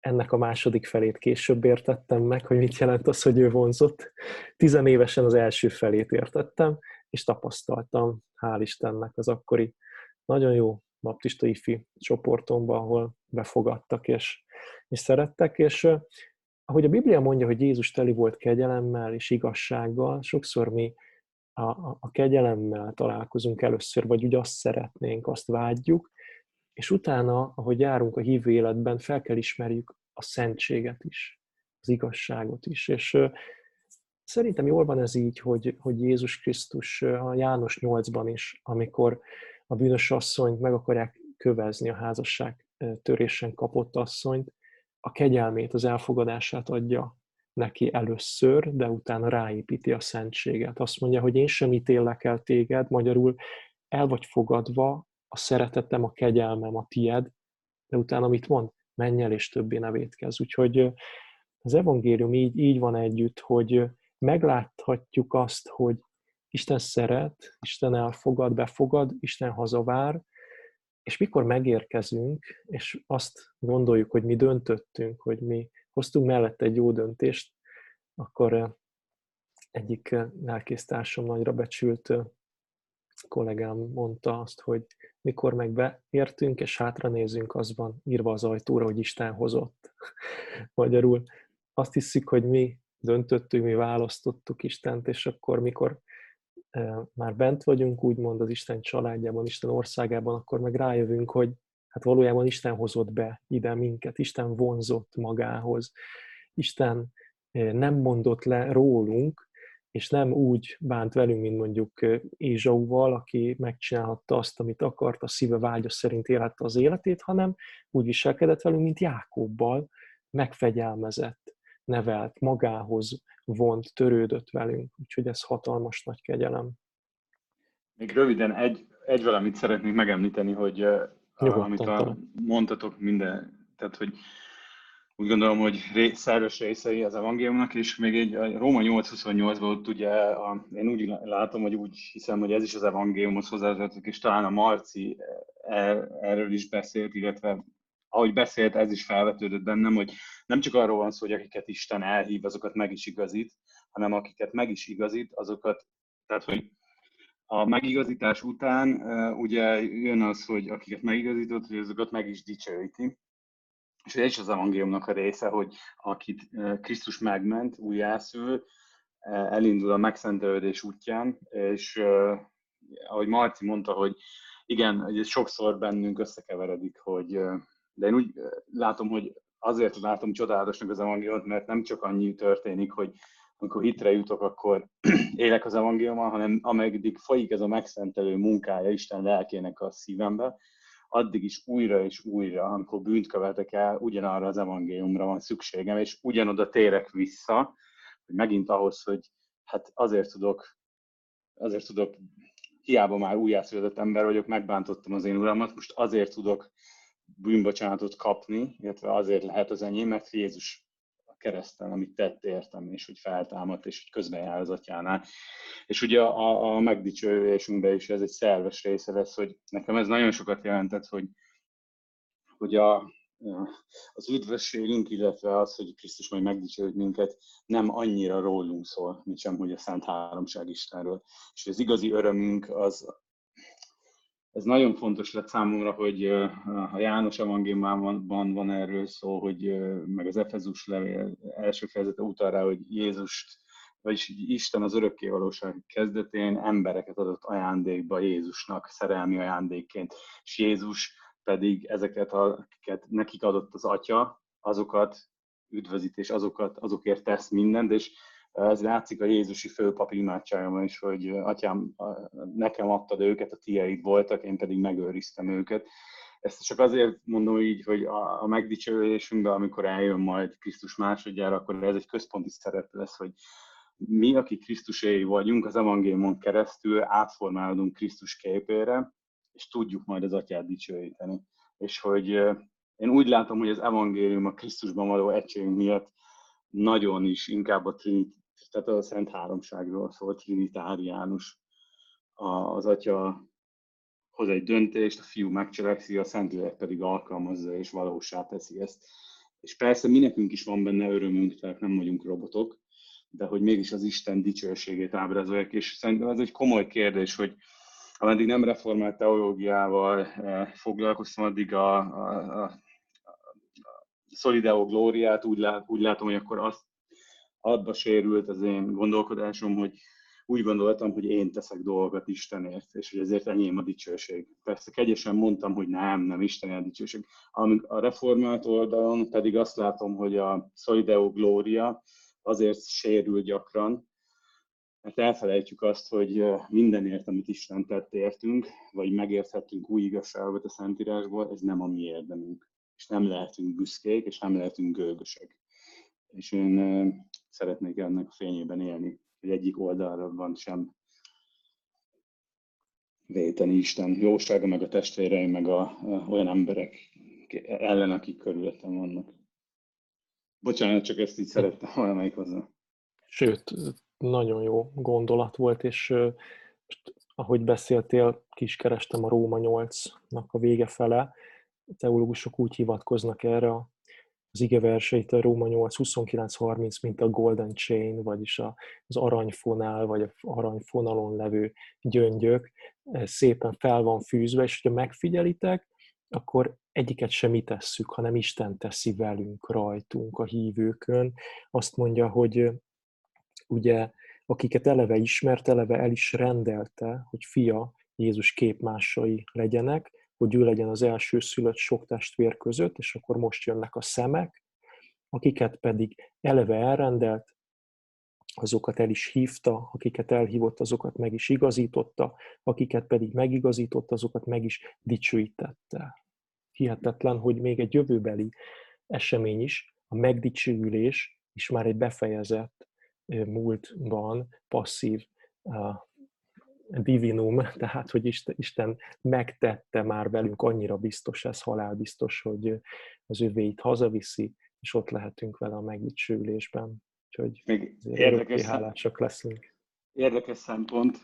ennek a második felét később értettem meg, hogy mit jelent az, hogy ő vonzott. Tizenévesen az első felét értettem, és tapasztaltam, hál' Istennek, az akkori nagyon jó baptista ifi csoportomban, ahol befogadtak és, és szerettek, és ahogy a Biblia mondja, hogy Jézus teli volt kegyelemmel és igazsággal, sokszor mi a, a, a kegyelemmel találkozunk először, vagy úgy azt szeretnénk, azt vágyjuk, és utána, ahogy járunk a hívő életben, fel kell ismerjük a szentséget is, az igazságot is. És szerintem jól van ez így, hogy, hogy Jézus Krisztus a János 8-ban is, amikor a bűnös asszonyt meg akarják kövezni a házasság törésen kapott asszonyt, a kegyelmét, az elfogadását adja neki először, de utána ráépíti a szentséget. Azt mondja, hogy én sem ítélek el téged, magyarul el vagy fogadva, a szeretetem, a kegyelmem a tied, de utána mit mond? Menj el, és többé ne védkezz. Úgyhogy az evangélium így, így van együtt, hogy megláthatjuk azt, hogy Isten szeret, Isten elfogad, befogad, Isten hazavár, és mikor megérkezünk, és azt gondoljuk, hogy mi döntöttünk, hogy mi hoztunk mellette egy jó döntést, akkor egyik lelkésztársam nagyra becsült kollégám mondta azt, hogy mikor meg beértünk és hátra nézünk, az van írva az ajtóra, hogy Isten hozott. Magyarul azt hiszük, hogy mi döntöttünk, mi választottuk Istent, és akkor mikor már bent vagyunk, úgymond az Isten családjában, Isten országában, akkor meg rájövünk, hogy hát valójában Isten hozott be ide minket, Isten vonzott magához, Isten nem mondott le rólunk, és nem úgy bánt velünk, mint mondjuk Ézsauval, aki megcsinálhatta azt, amit akart, a szíve vágya szerint élette az életét, hanem úgy viselkedett velünk, mint Jákobbal, megfegyelmezett, nevelt, magához vont, törődött velünk. Úgyhogy ez hatalmas nagy kegyelem. Még röviden egy, egy valamit szeretnék megemlíteni, hogy Nyugodtan, amit a, mondtatok minden, tehát hogy úgy gondolom, hogy ré, szerves részei az evangéliumnak, és még egy a Róma 8.28-ban ott ugye, a, én úgy látom, hogy úgy hiszem, hogy ez is az evangéliumhoz hozzátartozik, és talán a Marci er, erről is beszélt, illetve ahogy beszélt, ez is felvetődött bennem, hogy nem csak arról van szó, hogy akiket Isten elhív, azokat meg is igazít, hanem akiket meg is igazít, azokat, tehát hogy a megigazítás után ugye jön az, hogy akiket megigazított, hogy azokat meg is dicsőíti. És ez is az evangéliumnak a része, hogy akit Krisztus megment, újjászül, elindul a megszentelődés útján, és ahogy Marci mondta, hogy igen, hogy ez sokszor bennünk összekeveredik, hogy de én úgy látom, hogy azért látom csodálatosnak az evangéliumot, mert nem csak annyi történik, hogy amikor hitre jutok, akkor élek az evangéliummal, hanem ameddig folyik ez a megszentelő munkája Isten lelkének a szívembe, addig is újra és újra, amikor bűnt követek el, ugyanarra az evangéliumra van szükségem, és ugyanoda térek vissza, hogy megint ahhoz, hogy hát azért tudok, azért tudok, hiába már újjászületett ember vagyok, megbántottam az én uramat, most azért tudok bűnbocsánatot kapni, illetve azért lehet az enyém, mert Jézus kereszten, amit tett értem, és hogy feltámadt, és hogy közben jár az atyánál. És ugye a, a megdicsőülésünkben is ez egy szerves része lesz, hogy nekem ez nagyon sokat jelentett, hogy, hogy a, az üdvösségünk, illetve az, hogy Krisztus majd megdicsőd minket, nem annyira rólunk szól, mint sem, hogy a Szent Háromság Istenről. És az igazi örömünk az, ez nagyon fontos lett számomra, hogy a János evangéliumában van, van erről szó, hogy meg az Efezus levél első fejezete utal rá, hogy Jézust, vagyis Isten az örökkévalóság kezdetén embereket adott ajándékba Jézusnak, szerelmi ajándékként, és Jézus pedig ezeket, akiket nekik adott az Atya, azokat üdvözít, és azokat, azokért tesz mindent, és ez látszik a Jézusi főpapi imádságomban is, hogy atyám, nekem adtad őket, a tieid voltak, én pedig megőriztem őket. Ezt csak azért mondom így, hogy a, megdicsőülésünkben, amikor eljön majd Krisztus másodjára, akkor ez egy központi szerep lesz, hogy mi, akik Krisztuséi vagyunk, az evangéliumon keresztül átformálódunk Krisztus képére, és tudjuk majd az atyát dicsőíteni. És hogy én úgy látom, hogy az evangélium a Krisztusban való egységünk miatt nagyon is inkább a tehát a Szent Háromságról szól, trinitáriánus. Az atya hoz egy döntést, a fiú megcselekszi, a Szentlélek pedig alkalmazza és valósá teszi ezt. És persze mi nekünk is van benne örömünk, tehát nem vagyunk robotok, de hogy mégis az Isten dicsőségét ábrázolják, és szerintem ez egy komoly kérdés, hogy ameddig nem reformált teológiával eh, foglalkoztam, addig a, a, a, a Solideo Glóriát úgy, lát, úgy látom, hogy akkor azt abba sérült az én gondolkodásom, hogy úgy gondoltam, hogy én teszek dolgokat Istenért, és hogy ezért enyém a dicsőség. Persze kegyesen mondtam, hogy nem, nem Isten a dicsőség. Amíg a reformált oldalon pedig azt látom, hogy a Solideo Gloria azért sérül gyakran, mert elfelejtjük azt, hogy mindenért, amit Isten tett értünk, vagy megérthettünk új igazságot a Szentírásból, ez nem a mi érdemünk. És nem lehetünk büszkék, és nem lehetünk gőgösek. És én szeretnék ennek a fényében élni, hogy egyik oldalra van sem véteni Isten jósága, meg a testvéreim, meg a, a, olyan emberek ellen, akik körülöttem vannak. Bocsánat, csak ezt így szerettem valamelyik hozzá. Sőt, nagyon jó gondolat volt, és most, ahogy beszéltél, kiskerestem a Róma 8-nak a vége fele. A teológusok úgy hivatkoznak erre az ige verseit a Róma 8, 29, 30, mint a Golden Chain, vagyis az aranyfonál, vagy a aranyfonalon levő gyöngyök szépen fel van fűzve, és hogyha megfigyelitek, akkor egyiket sem mi tesszük, hanem Isten teszi velünk, rajtunk, a hívőkön. Azt mondja, hogy ugye, akiket eleve ismert, eleve el is rendelte, hogy fia Jézus képmásai legyenek, hogy ő legyen az első szülött sok testvér között, és akkor most jönnek a szemek, akiket pedig eleve elrendelt, azokat el is hívta, akiket elhívott, azokat meg is igazította, akiket pedig megigazított, azokat meg is dicsőítette. Hihetetlen, hogy még egy jövőbeli esemény is, a megdicsőülés is már egy befejezett múltban passzív divinum, tehát hogy Isten megtette már velünk, annyira biztos ez, halálbiztos, hogy az övéit hazaviszi, és ott lehetünk vele a megdicsőülésben. Úgyhogy Még érdekes hálásak leszünk. Érdekes szempont,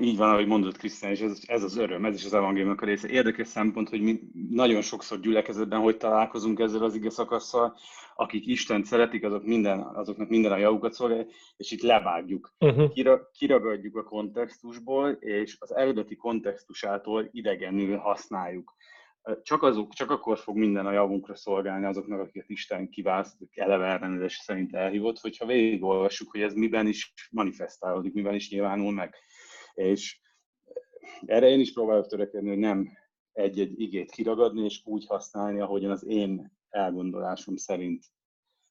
így van, ahogy mondott Krisztián, és ez, ez az öröm, ez is az evangéliumnak a része. Érdekes szempont, hogy mi nagyon sokszor gyülekezetben hogy találkozunk ezzel az ige szakasszal, akik Isten szeretik, azok minden, azoknak minden a javukat szolgálja, és itt levágjuk. Uh-huh. Kira, kiragadjuk a kontextusból, és az eredeti kontextusától idegenül használjuk csak, azok, csak akkor fog minden a javunkra szolgálni azoknak, akiket Isten kiválaszt, eleve elrendelés szerint elhívott, hogyha végigolvassuk, hogy ez miben is manifestálódik, miben is nyilvánul meg. És erre én is próbálok törekedni, hogy nem egy-egy igét kiragadni, és úgy használni, ahogyan az én elgondolásom szerint,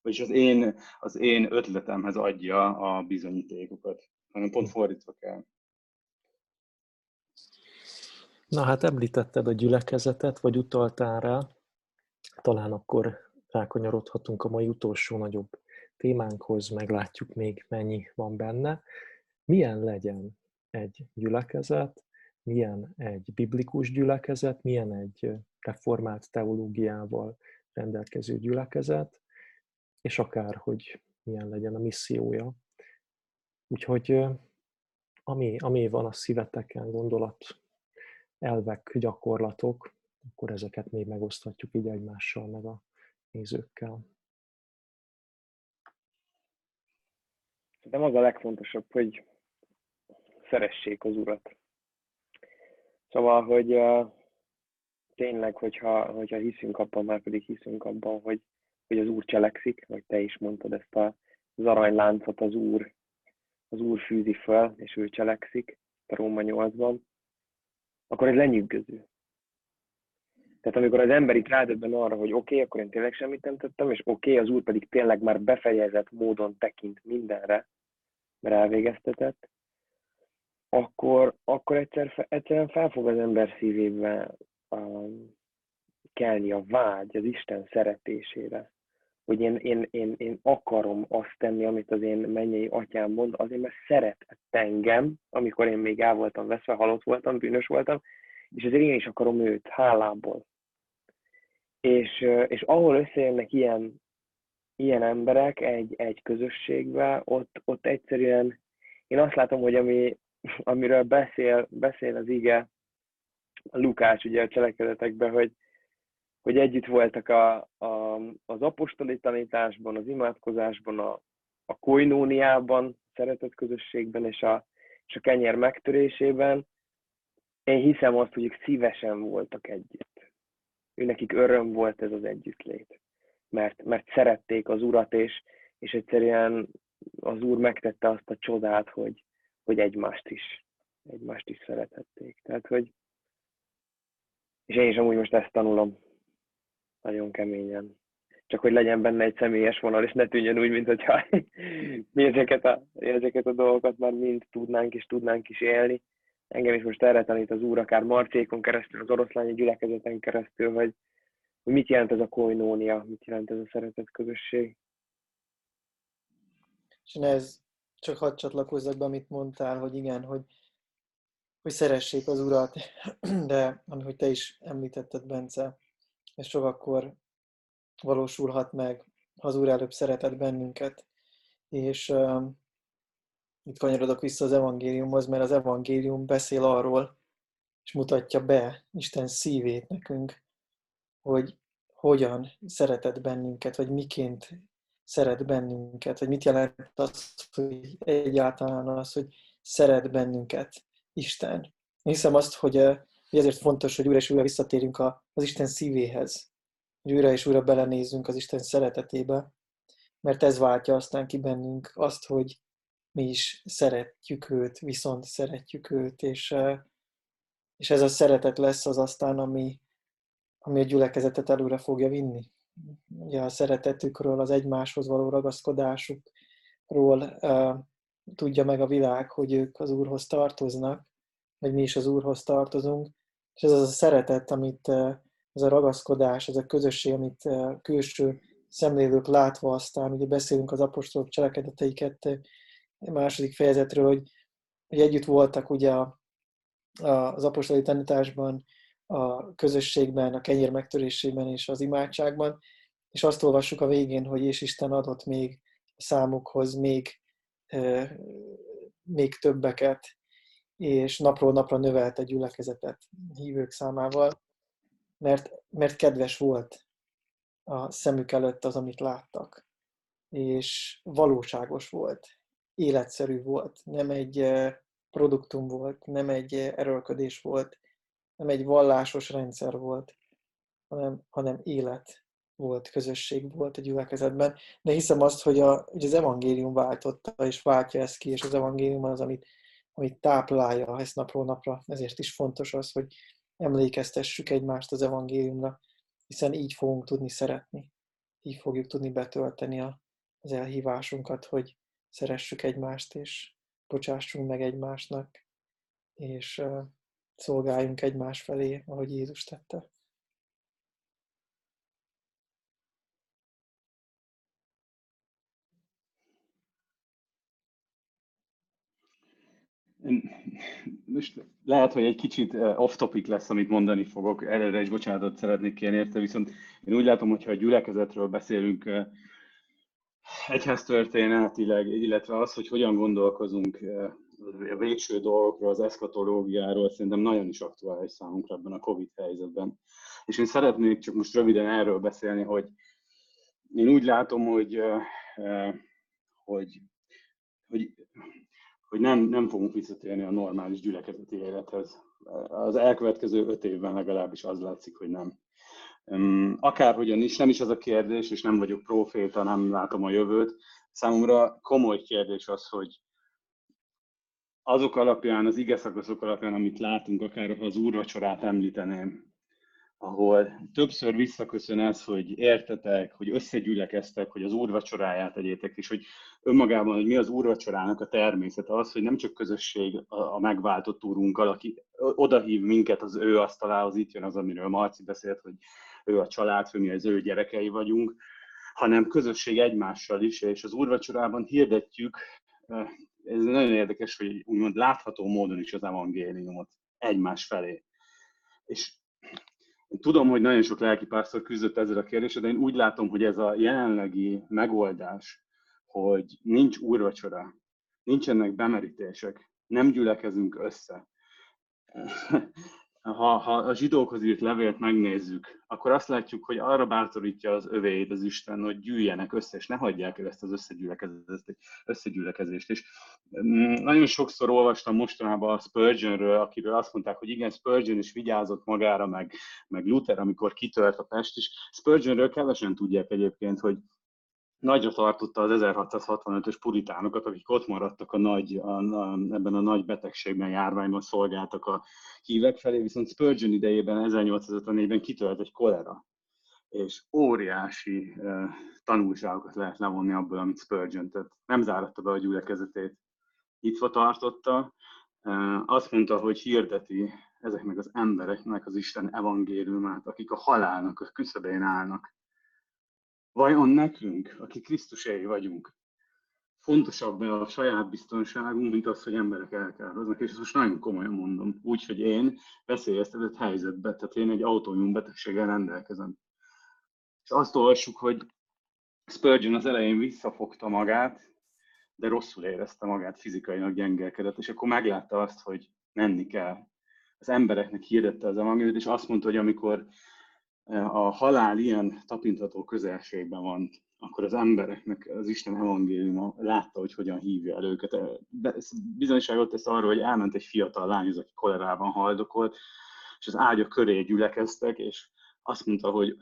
vagyis az én, az én ötletemhez adja a bizonyítékokat, hanem pont fordítva kell. Na hát említetted a gyülekezetet, vagy utaltál rá, talán akkor rákanyarodhatunk a mai utolsó nagyobb témánkhoz, meglátjuk még mennyi van benne. Milyen legyen egy gyülekezet, milyen egy biblikus gyülekezet, milyen egy reformált teológiával rendelkező gyülekezet, és akár, hogy milyen legyen a missziója. Úgyhogy ami, ami van a szíveteken, gondolat elvek, gyakorlatok, akkor ezeket még megoszthatjuk így egymással, meg a nézőkkel. De az a legfontosabb, hogy szeressék az Urat. Szóval, hogy uh, tényleg, hogyha, hogyha hiszünk abban, már pedig hiszünk abban, hogy, hogy az Úr cselekszik, vagy te is mondtad ezt a, az aranyláncot az Úr, az Úr fűzi föl, és ő cselekszik, a Róma 8-ban, akkor ez lenyűgöző. Tehát amikor az ember itt rádöbben arra, hogy oké, okay, akkor én tényleg semmit nem tettem, és oké, okay, az úr pedig tényleg már befejezett módon tekint mindenre, mert elvégeztetett, akkor, akkor egyszer, egyszerűen fel fog az ember szívébe um, kelni a vágy az Isten szeretésére. Hogy én, én, én, én akarom azt tenni, amit az én mennyei atyám mond, azért mert szeretett engem, amikor én még el voltam veszve, halott voltam, bűnös voltam, és azért én is akarom őt, hálából. És, és ahol összejönnek ilyen, ilyen emberek egy, egy közösségbe, ott, ott egyszerűen én azt látom, hogy ami, amiről beszél, beszél az ige, a Lukács ugye a cselekedetekben, hogy, hogy együtt voltak a, a, az apostoli tanításban, az imádkozásban, a, a koinóniában, szeretett közösségben és a, és a kenyer megtörésében. Én hiszem azt, hogy ők szívesen voltak együtt. Ő nekik öröm volt ez az együttlét. Mert, mert szerették az Urat, és, és egyszerűen az Úr megtette azt a csodát, hogy, hogy egymást is, egymást is szeretették. Tehát, hogy és én is amúgy most ezt tanulom nagyon keményen. Csak hogy legyen benne egy személyes vonal, és ne tűnjön úgy, mintha mi ezeket a, ezeket a dolgokat már mind tudnánk és tudnánk is élni. Engem is most erre tanít az úr, akár Marcékon keresztül, az oroszlányi gyülekezeten keresztül, hogy, mit jelent ez a koinónia, mit jelent ez a szeretett közösség. És ez csak hadd csatlakozzak be, amit mondtál, hogy igen, hogy, hogy szeressék az urat, de hogy te is említetted, Bence, ez csak akkor valósulhat meg, ha az Úr előbb szeretett bennünket. És uh, itt kanyarodok vissza az evangéliumhoz, mert az evangélium beszél arról, és mutatja be Isten szívét nekünk, hogy hogyan szeretett bennünket, vagy miként szeret bennünket, vagy mit jelent az, hogy egyáltalán az, hogy szeret bennünket Isten. Hiszem azt, hogy hogy ezért fontos, hogy újra és újra visszatérünk az Isten szívéhez, hogy újra és újra belenézzünk az Isten szeretetébe, mert ez váltja aztán ki bennünk azt, hogy mi is szeretjük őt, viszont szeretjük őt, és, és ez a szeretet lesz az aztán, ami, ami a gyülekezetet előre fogja vinni. Ugye a szeretetükről, az egymáshoz való ragaszkodásukról tudja meg a világ, hogy ők az Úrhoz tartoznak, vagy mi is az Úrhoz tartozunk, és ez az a szeretet, amit ez a ragaszkodás, ez a közösség, amit külső szemlélők látva aztán, ugye beszélünk az apostolok cselekedeteiket második fejezetről, hogy, hogy együtt voltak ugye a, a, az apostoli tanításban, a közösségben, a kenyér megtörésében és az imádságban, és azt olvassuk a végén, hogy és Isten adott még számukhoz még, még többeket, és napról napra növelte gyülekezetet hívők számával, mert, mert kedves volt a szemük előtt az, amit láttak, és valóságos volt, életszerű volt, nem egy produktum volt, nem egy erőlködés volt, nem egy vallásos rendszer volt, hanem, hanem élet volt, közösség volt a gyülekezetben. De hiszem azt, hogy, a, hogy az evangélium váltotta, és váltja ezt ki, és az evangélium az, amit, amit táplálja ezt napról napra. Ezért is fontos az, hogy emlékeztessük egymást az evangéliumra, hiszen így fogunk tudni szeretni. Így fogjuk tudni betölteni a, az elhívásunkat, hogy szeressük egymást, és bocsássunk meg egymásnak, és szolgáljunk egymás felé, ahogy Jézus tette. Most lehet, hogy egy kicsit off-topic lesz, amit mondani fogok, előre is bocsánatot szeretnék kérni érte, viszont én úgy látom, hogyha a gyülekezetről beszélünk egyháztörténetileg, illetve az, hogy hogyan gondolkozunk a végső dolgokról, az eszkatológiáról, szerintem nagyon is aktuális számunkra ebben a Covid helyzetben. És én szeretnék csak most röviden erről beszélni, hogy én úgy látom, hogy, hogy, hogy hogy nem, nem fogunk visszatérni a normális gyülekezeti élethez. Az elkövetkező öt évben legalábbis az látszik, hogy nem. Akárhogyan is, nem is az a kérdés, és nem vagyok proféta, nem látom a jövőt. Számomra komoly kérdés az, hogy azok alapján, az ige alapján, amit látunk, akár az úrvacsorát említeném, ahol többször visszaköszön ez, hogy értetek, hogy összegyűlekeztek, hogy az úrvacsoráját tegyétek, és hogy önmagában, hogy mi az úrvacsorának a természete, az, hogy nem csak közösség a megváltott úrunkkal, aki odahív minket az ő asztalához, itt jön az, amiről Marci beszélt, hogy ő a családfő, mi az ő gyerekei vagyunk, hanem közösség egymással is, és az úrvacsorában hirdetjük, ez nagyon érdekes, hogy úgymond látható módon is az evangéliumot egymás felé. És Tudom, hogy nagyon sok lelkipásztor küzdött ezzel a kérdéssel, de én úgy látom, hogy ez a jelenlegi megoldás, hogy nincs úrvacsora, nincsenek bemerítések, nem gyülekezünk össze ha, ha a zsidókhoz írt levélt megnézzük, akkor azt látjuk, hogy arra bátorítja az övéit az Isten, hogy gyűjjenek össze, és ne hagyják el ezt az összegyülekezést. összegyülekezést. És mm, nagyon sokszor olvastam mostanában a Spurgeonről, akiről azt mondták, hogy igen, Spurgeon is vigyázott magára, meg, meg Luther, amikor kitört a Pest is. Spurgeonről kevesen tudják egyébként, hogy nagyra tartotta az 1665-ös puritánokat, akik ott maradtak a nagy, a, a, ebben a nagy betegségben, járványban szolgáltak a hívek felé, viszont Spurgeon idejében 1854-ben kitölt egy kolera, és óriási uh, tanulságokat lehet levonni abból, amit Spurgeon tett. Nem záratta be a gyülekezetét, itt tartotta, uh, azt mondta, hogy hirdeti ezeknek az embereknek az Isten evangéliumát, akik a halálnak a küszöbén állnak Vajon nekünk, akik Krisztusé vagyunk, fontosabb a saját biztonságunk, mint az, hogy emberek elkároznak, és ezt most nagyon komolyan mondom. Úgyhogy én veszélyeztetett helyzetbe, tehát én egy autóimmun betegséggel rendelkezem. És azt olvassuk, hogy Spurgeon az elején visszafogta magát, de rosszul érezte magát, fizikailag gyengelkedett, és akkor meglátta azt, hogy menni kell. Az embereknek hirdette az evangéliumot, és azt mondta, hogy amikor a halál ilyen tapintató közelségben van, akkor az embereknek az Isten evangéliuma látta, hogy hogyan hívja el őket. Bizonyságot tesz arról, hogy elment egy fiatal lány, aki kolerában haldokolt, és az ágya köré gyülekeztek, és azt mondta, hogy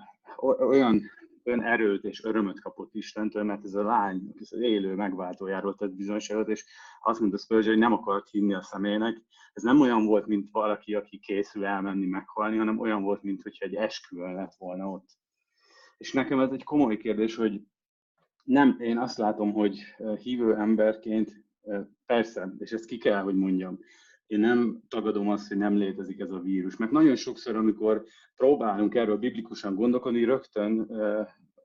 olyan, olyan erőt és örömöt kapott Istentől, mert ez a lány, az élő megváltójáról tett bizonyságot, és azt mondta Spurgeon, hogy nem akart hinni a személynek, ez nem olyan volt, mint valaki, aki készül elmenni meghalni, hanem olyan volt, mint hogyha egy esküvőn lett volna ott. És nekem ez egy komoly kérdés, hogy nem, én azt látom, hogy hívő emberként Persze, és ezt ki kell, hogy mondjam. Én nem tagadom azt, hogy nem létezik ez a vírus, mert nagyon sokszor, amikor próbálunk erről biblikusan gondolkodni, rögtön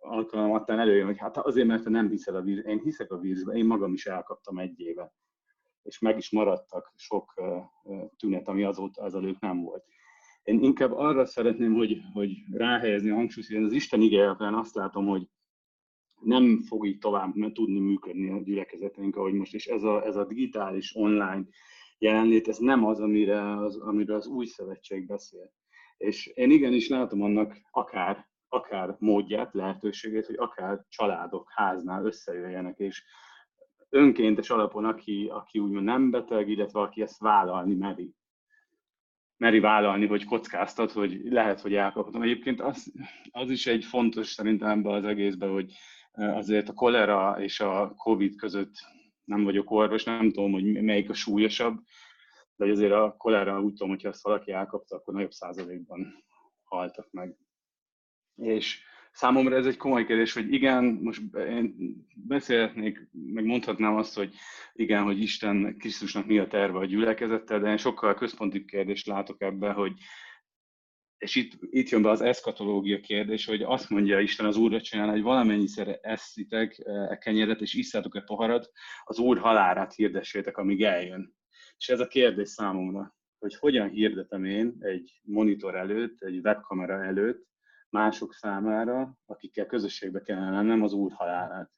alkalmattán előjön, hogy hát azért, mert te nem hiszel a vírus. Én hiszek a vírusba, én magam is elkaptam egy éve, és meg is maradtak sok tünet, ami azóta azelőtt nem volt. Én inkább arra szeretném, hogy, hogy ráhelyezni a hangsúlyt, hogy az Isten igényben azt látom, hogy nem fog így tovább tudni működni a gyülekezeteink, ahogy most, és ez a, ez a digitális online jelenlét, ez nem az, amire az, amire az új szövetség beszél. És én igenis látom annak akár, akár módját, lehetőségét, hogy akár családok háznál összejöjjenek, és önkéntes alapon, aki, aki úgymond nem beteg, illetve aki ezt vállalni meri. Meri vállalni, hogy kockáztat, hogy lehet, hogy elkaphatom. Egyébként az, az is egy fontos szerintem ebben az egészben, hogy azért a kolera és a Covid között nem vagyok orvos, nem tudom, hogy melyik a súlyosabb, de azért a kolera úgy tudom, hogyha ezt valaki elkapta, akkor nagyobb százalékban haltak meg. És számomra ez egy komoly kérdés, hogy igen, most én beszélhetnék, meg mondhatnám azt, hogy igen, hogy Isten Krisztusnak mi a terve a gyülekezettel, de én sokkal központi kérdést látok ebbe, hogy és itt, itt jön be az eszkatológia kérdés, hogy azt mondja Isten az Úrra csinálni, hogy valamennyiszer eszitek e kenyeret, és isszátok e poharat, az Úr halálát hirdessétek, amíg eljön. És ez a kérdés számomra, hogy hogyan hirdetem én egy monitor előtt, egy webkamera előtt mások számára, akikkel közösségbe kellene lennem, az Úr halálát.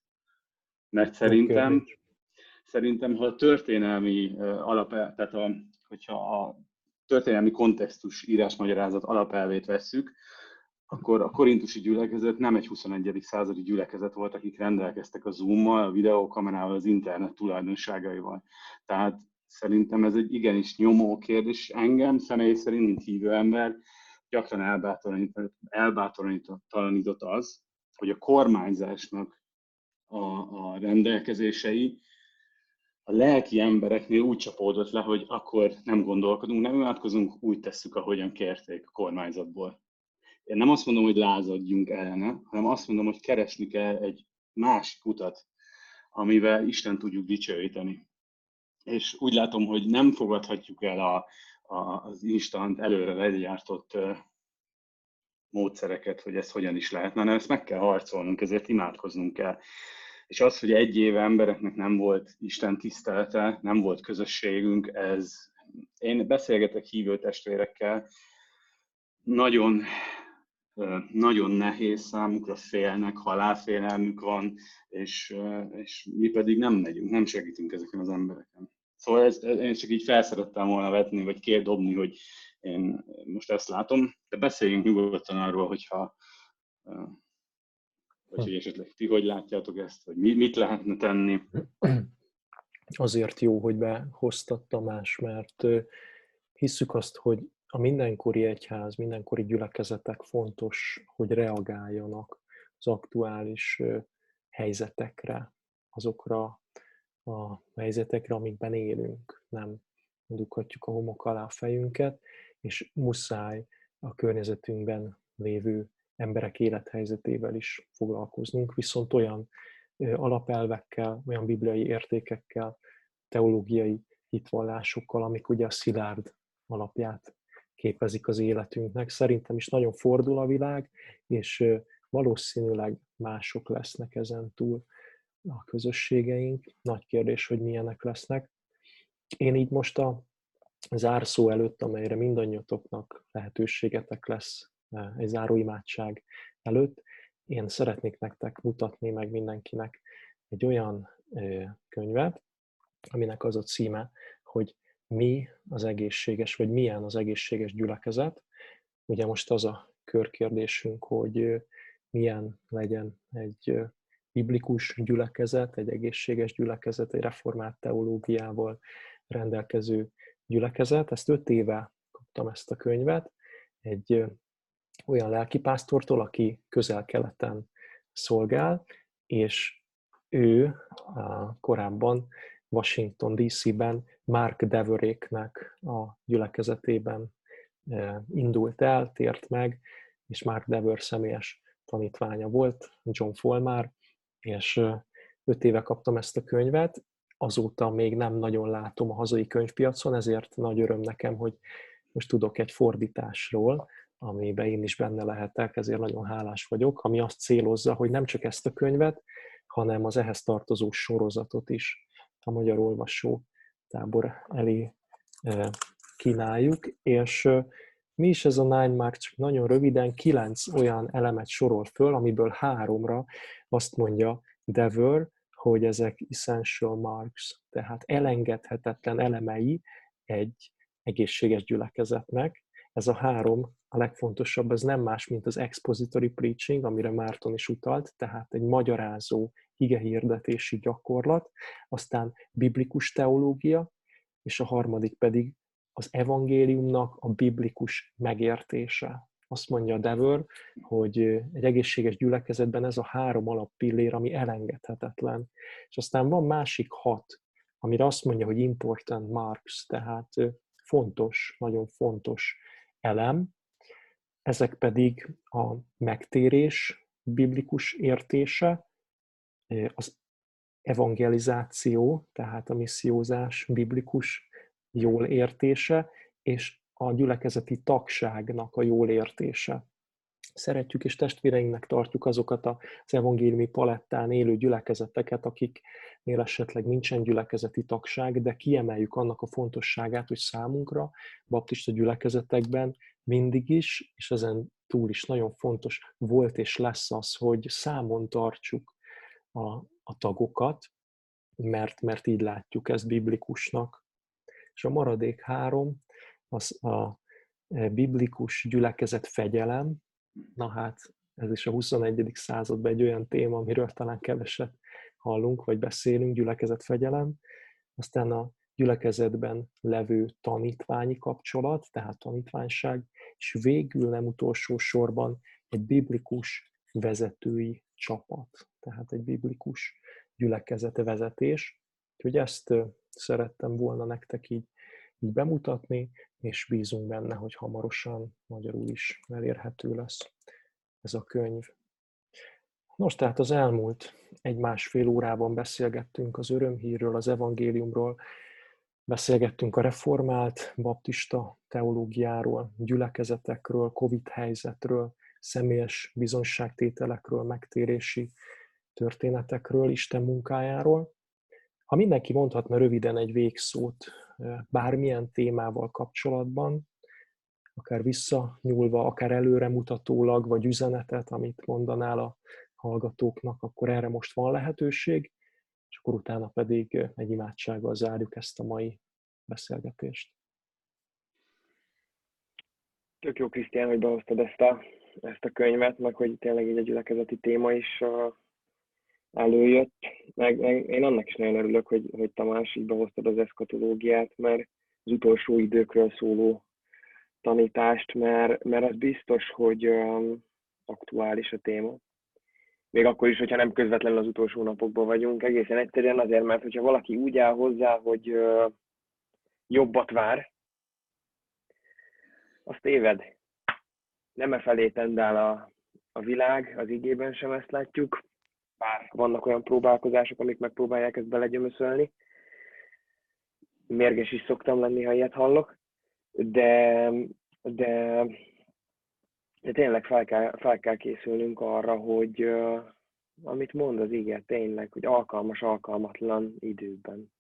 Mert szerintem, szerintem, ha a történelmi alap, tehát a, hogyha a történelmi kontextus írásmagyarázat alapelvét vesszük, akkor a korintusi gyülekezet nem egy 21. századi gyülekezet volt, akik rendelkeztek a Zoom-mal, a videókamerával, az internet tulajdonságaival. Tehát szerintem ez egy igenis nyomó kérdés. Engem személy szerint, mint hívő ember, gyakran elbátorított, az, hogy a kormányzásnak a, a rendelkezései a lelki embereknél úgy csapódott le, hogy akkor nem gondolkodunk, nem imádkozunk, úgy tesszük, ahogyan kérték a kormányzatból. Én nem azt mondom, hogy lázadjunk ellene, hanem azt mondom, hogy keresni kell egy másik utat, amivel Isten tudjuk dicsőíteni. És úgy látom, hogy nem fogadhatjuk el a, a, az instant, előre legyártott módszereket, hogy ez hogyan is lehetne, hanem ezt meg kell harcolnunk, ezért imádkoznunk kell. És az, hogy egy éve embereknek nem volt Isten tisztelete, nem volt közösségünk, ez, én beszélgetek hívő testvérekkel, nagyon, nagyon nehéz számukra, félnek, halálfélelmük van, és, és mi pedig nem megyünk, nem segítünk ezeken az embereken. Szóval ez, én csak így felszerettem volna vetni, vagy kérdobni, hogy én most ezt látom, de beszéljünk nyugodtan arról, hogyha vagy hogy esetleg ti hogy látjátok ezt, hogy mit lehetne tenni? Azért jó, hogy behoztad Tamás, mert hisszük azt, hogy a mindenkori egyház, mindenkori gyülekezetek fontos, hogy reagáljanak az aktuális helyzetekre, azokra a helyzetekre, amikben élünk. Nem dughatjuk a homok alá a fejünket, és muszáj a környezetünkben lévő emberek élethelyzetével is foglalkoznunk, viszont olyan alapelvekkel, olyan bibliai értékekkel, teológiai hitvallásokkal, amik ugye a szilárd alapját képezik az életünknek. Szerintem is nagyon fordul a világ, és valószínűleg mások lesznek ezen túl a közösségeink. Nagy kérdés, hogy milyenek lesznek. Én így most a zárszó előtt, amelyre mindannyiatoknak lehetőségetek lesz egy záróimádság előtt, én szeretnék nektek mutatni meg mindenkinek egy olyan könyvet, aminek az a címe, hogy mi az egészséges, vagy milyen az egészséges gyülekezet. Ugye most az a körkérdésünk, hogy milyen legyen egy biblikus gyülekezet, egy egészséges gyülekezet, egy reformált teológiával rendelkező gyülekezet. Ezt öt éve kaptam ezt a könyvet, egy olyan lelkipásztortól, aki közel-keleten szolgál, és ő korábban Washington DC-ben Mark Deveréknek a gyülekezetében indult el, tért meg, és Mark Dever személyes tanítványa volt, John Folmár, és öt éve kaptam ezt a könyvet. azóta még nem nagyon látom a hazai könyvpiacon, ezért nagy öröm nekem, hogy most tudok egy fordításról, amiben én is benne lehetek, ezért nagyon hálás vagyok, ami azt célozza, hogy nem csak ezt a könyvet, hanem az ehhez tartozó sorozatot is a magyar olvasó tábor elé kínáljuk, és mi is ez a Nine Mark, csak nagyon röviden, kilenc olyan elemet sorol föl, amiből háromra azt mondja Dever, hogy ezek essential marks, tehát elengedhetetlen elemei egy egészséges gyülekezetnek. Ez a három, a legfontosabb, ez nem más, mint az expository preaching, amire Márton is utalt, tehát egy magyarázó igehirdetési gyakorlat, aztán biblikus teológia, és a harmadik pedig az evangéliumnak a biblikus megértése. Azt mondja Dever, hogy egy egészséges gyülekezetben ez a három alappillér, ami elengedhetetlen. És aztán van másik hat, amire azt mondja, hogy important marks, tehát fontos, nagyon fontos elem. Ezek pedig a megtérés biblikus értése, az evangelizáció, tehát a missziózás biblikus jól értése, és a gyülekezeti tagságnak a jól értése. Szeretjük és testvéreinknek tartjuk azokat az evangéliumi palettán élő gyülekezeteket, akiknél esetleg nincsen gyülekezeti tagság, de kiemeljük annak a fontosságát, hogy számunkra, baptista gyülekezetekben mindig is, és ezen túl is nagyon fontos volt és lesz az, hogy számon tartsuk a, a tagokat, mert, mert így látjuk ezt biblikusnak. És a maradék három, az a e, biblikus gyülekezet fegyelem, na hát ez is a 21. században egy olyan téma, amiről talán keveset hallunk, vagy beszélünk, gyülekezet fegyelem, aztán a gyülekezetben levő tanítványi kapcsolat, tehát tanítványság, és végül nem utolsó sorban egy biblikus vezetői csapat, tehát egy biblikus gyülekezete vezetés. Úgyhogy ezt szerettem volna nektek így, így bemutatni, és bízunk benne, hogy hamarosan magyarul is elérhető lesz ez a könyv. Nos, tehát az elmúlt egy-másfél órában beszélgettünk az örömhírről, az evangéliumról, beszélgettünk a reformált baptista teológiáról, gyülekezetekről, Covid helyzetről, személyes bizonságtételekről, megtérési történetekről, Isten munkájáról. Ha mindenki mondhatna röviden egy végszót bármilyen témával kapcsolatban, akár visszanyúlva, akár előremutatólag, vagy üzenetet, amit mondanál a hallgatóknak, akkor erre most van lehetőség, és akkor utána pedig egy imádsággal zárjuk ezt a mai beszélgetést. Tök jó, Krisztián, hogy behoztad ezt a, ezt a könyvet, meg hogy tényleg egy gyülekezeti téma is uh, előjött. Meg, meg, én annak is nagyon örülök, hogy, hogy Tamás így behoztad az eszkatológiát, mert az utolsó időkről szóló tanítást, mert, mert az biztos, hogy um, aktuális a téma. Még akkor is, hogyha nem közvetlenül az utolsó napokban vagyunk, egészen egyszerűen azért, mert hogyha valaki úgy áll hozzá, hogy uh, jobbat vár, azt éved. Nem e felé tendál a, a világ, az igében sem ezt látjuk, bár vannak olyan próbálkozások, amik megpróbálják ezt belegyömöszölni. Mérges is szoktam lenni, ha ilyet hallok, de, de, de tényleg fel kell, fel kell készülnünk arra, hogy amit mond az igen, tényleg, hogy alkalmas, alkalmatlan időben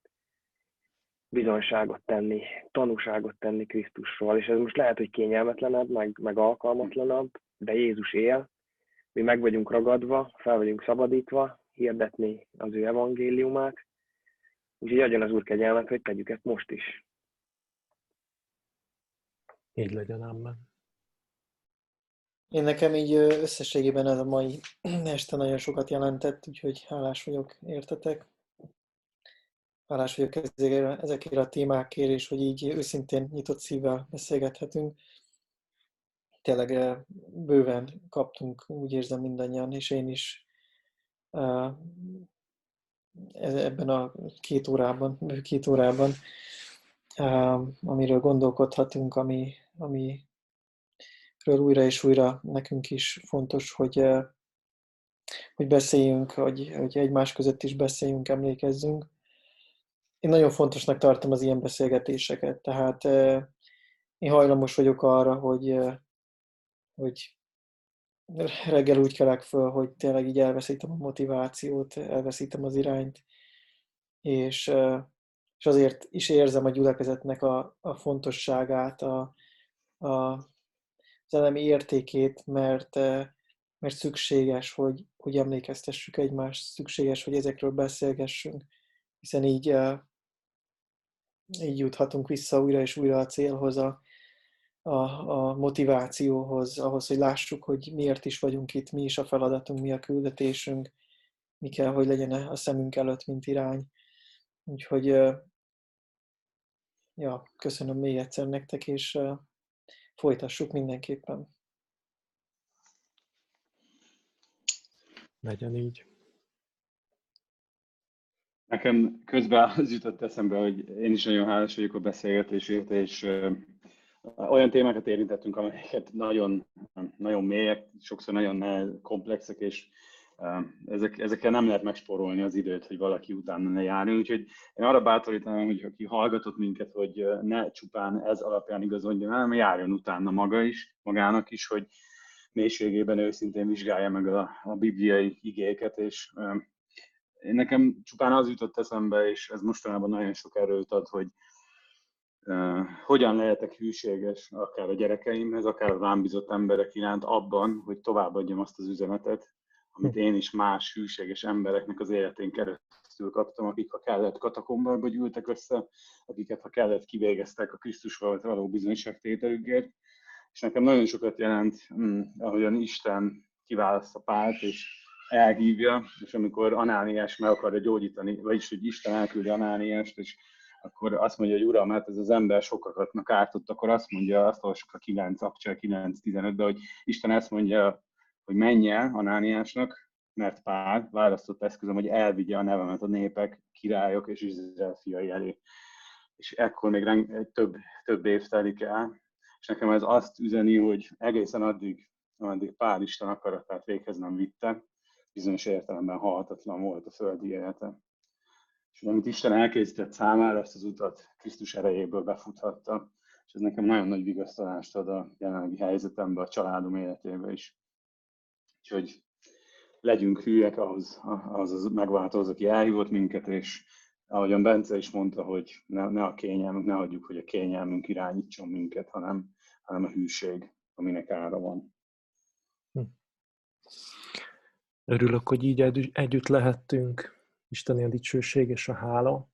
bizonyságot tenni, tanúságot tenni Krisztusról. És ez most lehet, hogy kényelmetlenebb, meg, meg alkalmatlanabb, de Jézus él, mi meg vagyunk ragadva, fel vagyunk szabadítva, hirdetni az ő evangéliumát, úgyhogy adjon az Úr kegyelmet, hogy tegyük ezt most is. Így legyen, amen. Én nekem így összességében ez a mai este nagyon sokat jelentett, úgyhogy hálás vagyok, értetek. Hálás vagyok ezekért, a témákért, és hogy így őszintén nyitott szívvel beszélgethetünk tényleg bőven kaptunk, úgy érzem mindannyian, és én is e, ebben a két órában, bő két órában, amiről gondolkodhatunk, ami, amiről újra és újra nekünk is fontos, hogy, hogy beszéljünk, hogy, hogy egymás között is beszéljünk, emlékezzünk. én nagyon fontosnak tartom az ilyen beszélgetéseket, tehát én hajlamos vagyok arra, hogy, hogy reggel úgy kelek föl, hogy tényleg így elveszítem a motivációt, elveszítem az irányt, és, és azért is érzem a gyülekezetnek a, a fontosságát, a, a, az elemi értékét, mert, mert szükséges, hogy, hogy emlékeztessük egymást, szükséges, hogy ezekről beszélgessünk, hiszen így, így juthatunk vissza újra és újra a célhoz, a, a, a motivációhoz, ahhoz, hogy lássuk, hogy miért is vagyunk itt, mi is a feladatunk, mi a küldetésünk, mi kell, hogy legyen a szemünk előtt, mint irány. Úgyhogy ja, köszönöm még egyszer nektek, és folytassuk mindenképpen. Legyen így. Nekem közben az jutott eszembe, hogy én is nagyon hálás vagyok a beszélgetésért, és olyan témákat érintettünk, amelyeket nagyon, nagyon mélyek, sokszor nagyon komplexek, és ezek, ezekkel nem lehet megsporolni az időt, hogy valaki utána ne járjon. Úgyhogy én arra bátorítanám, hogy aki hallgatott minket, hogy ne csupán ez alapján igazodjon, hanem járjon utána maga is, magának is, hogy mélységében őszintén vizsgálja meg a, a bibliai igéket, és én nekem csupán az jutott eszembe, és ez mostanában nagyon sok erőt ad, hogy hogyan lehetek hűséges akár a gyerekeimhez, akár a rám bizott emberek iránt abban, hogy továbbadjam azt az üzenetet, amit én is más hűséges embereknek az életén keresztül kaptam, akik ha kellett katakombába gyűltek össze, akiket ha kellett kivégeztek a Krisztusval való bizonyságtételükért. És nekem nagyon sokat jelent, mm, ahogyan Isten kiválaszt a párt, és elhívja, és amikor Anániás meg akarja gyógyítani, vagyis hogy Isten elküldi Anániást, és akkor azt mondja, hogy uram, hát ez az ember sokakatnak ártott, akkor azt mondja, azt olvasok a 9, Akcsel 9.15-ben, hogy Isten ezt mondja, hogy menj el Anániásnak, mert Pál választott eszközöm, hogy elvigye a nevemet a népek, királyok és Izrael fiai elé. És ekkor még reng, több, több év telik el, és nekem ez azt üzeni, hogy egészen addig, ameddig Pál Isten akaratát véghez nem vitte, bizonyos értelemben halhatatlan volt a földi élete. És amit Isten elkészített számára, azt az utat Krisztus erejéből befuthatta, és ez nekem nagyon nagy vigasztalást ad a jelenlegi helyzetemben, a családom életébe is. Úgyhogy legyünk hűek ahhoz, ahhoz az megváltozó, aki elhívott minket, és ahogyan Bence is mondta, hogy ne, ne a kényelmünk, ne hagyjuk, hogy a kényelmünk irányítson minket, hanem, hanem a hűség, aminek ára van. Hm. Örülök, hogy így együtt lehettünk. Isteni a dicsőség és a hála.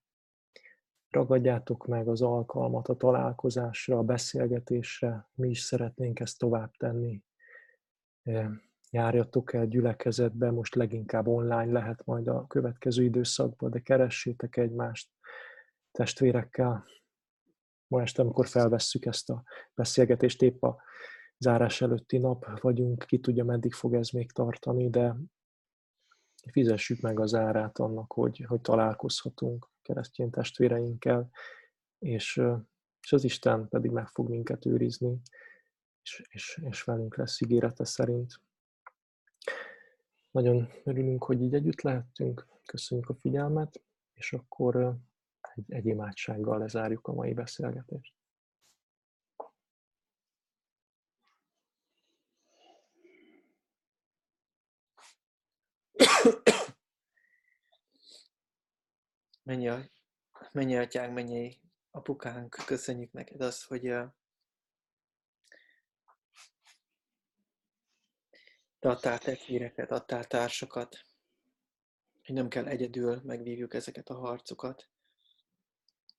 Ragadjátok meg az alkalmat a találkozásra, a beszélgetésre. Mi is szeretnénk ezt tovább tenni. Járjatok el gyülekezetbe, most leginkább online lehet majd a következő időszakban, de keressétek egymást testvérekkel. Ma este, amikor felvesszük ezt a beszélgetést, épp a zárás előtti nap vagyunk, ki tudja, meddig fog ez még tartani, de fizessük meg az árát annak, hogy, hogy találkozhatunk keresztény testvéreinkkel, és, és az Isten pedig meg fog minket őrizni, és, és, és velünk lesz ígérete szerint. Nagyon örülünk, hogy így együtt lehettünk, köszönjük a figyelmet, és akkor egy, egy imádsággal lezárjuk a mai beszélgetést. Mennyi, mennyi atyánk, mennyi apukánk, köszönjük neked azt, hogy te adtál testvéreket, adtál társakat, hogy nem kell egyedül megvívjuk ezeket a harcokat,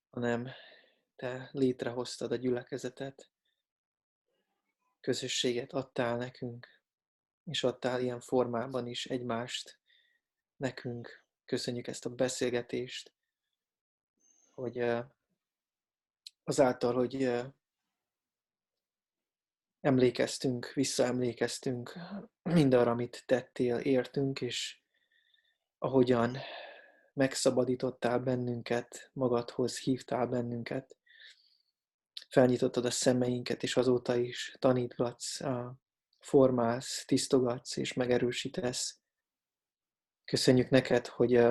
hanem te létrehoztad a gyülekezetet, közösséget adtál nekünk, és adtál ilyen formában is egymást nekünk. Köszönjük ezt a beszélgetést, hogy azáltal, hogy emlékeztünk, visszaemlékeztünk mindarra, amit tettél, értünk, és ahogyan megszabadítottál bennünket, magadhoz hívtál bennünket, felnyitottad a szemeinket, és azóta is tanítgatsz, formálsz, tisztogatsz és megerősítesz. Köszönjük neked, hogy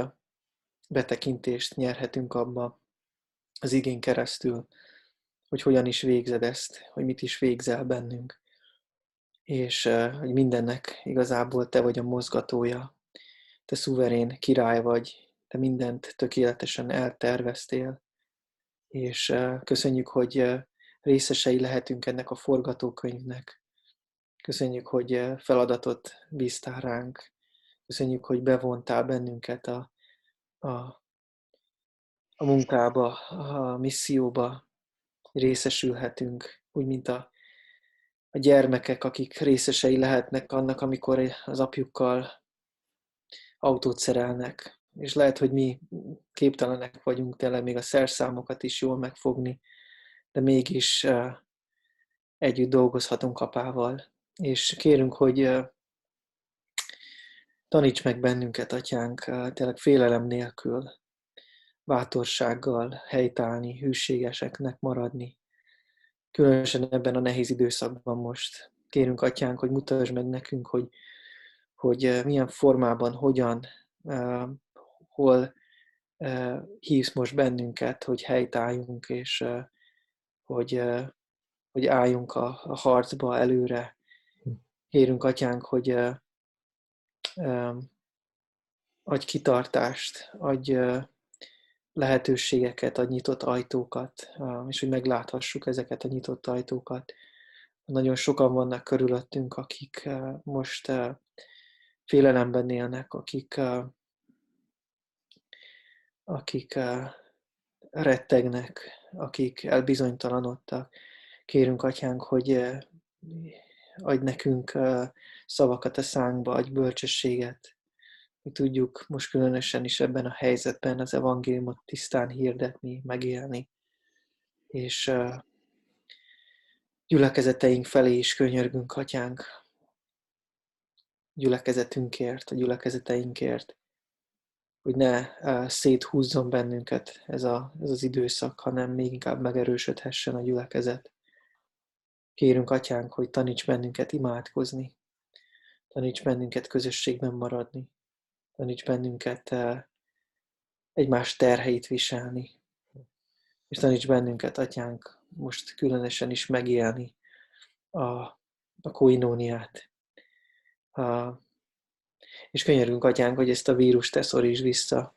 betekintést nyerhetünk abba, az igény keresztül, hogy hogyan is végzed ezt, hogy mit is végzel bennünk, és hogy mindennek igazából te vagy a mozgatója, te szuverén király vagy, te mindent tökéletesen elterveztél, és köszönjük, hogy részesei lehetünk ennek a forgatókönyvnek. Köszönjük, hogy feladatot bíztál ránk. Köszönjük, hogy bevontál bennünket a, a, a munkába, a misszióba. Részesülhetünk, úgy, mint a, a gyermekek, akik részesei lehetnek annak, amikor az apjukkal autót szerelnek. És lehet, hogy mi képtelenek vagyunk tényleg még a szerszámokat is jól megfogni, de mégis együtt dolgozhatunk apával. És kérünk, hogy taníts meg bennünket, atyánk, tényleg félelem nélkül, bátorsággal helytállni, hűségeseknek maradni. Különösen ebben a nehéz időszakban most. Kérünk, atyánk, hogy mutasd meg nekünk, hogy, hogy milyen formában, hogyan, hol hívsz most bennünket, hogy helytálljunk, és hogy, hogy álljunk a, a harcba előre. Kérünk, Atyánk, hogy adj kitartást, adj lehetőségeket, adj nyitott ajtókat, és hogy megláthassuk ezeket a nyitott ajtókat. Nagyon sokan vannak körülöttünk, akik most félelemben élnek, akik, akik rettegnek, akik elbizonytalanodtak. Kérünk, Atyánk, hogy adj nekünk szavakat a szánkba, adj bölcsességet, hogy tudjuk most különösen is ebben a helyzetben az evangéliumot tisztán hirdetni, megélni, és gyülekezeteink felé is könyörgünk, Atyánk, gyülekezetünkért, a gyülekezeteinkért, hogy ne széthúzzon bennünket ez, a, ez az időszak, hanem még inkább megerősödhessen a gyülekezet. Kérünk, Atyánk, hogy taníts bennünket imádkozni, taníts bennünket közösségben maradni, taníts bennünket egymás terheit viselni, és taníts bennünket, Atyánk, most különösen is megélni a, a koinóniát, a, és könyörgünk, atyánk, hogy ezt a vírust te szoríts vissza.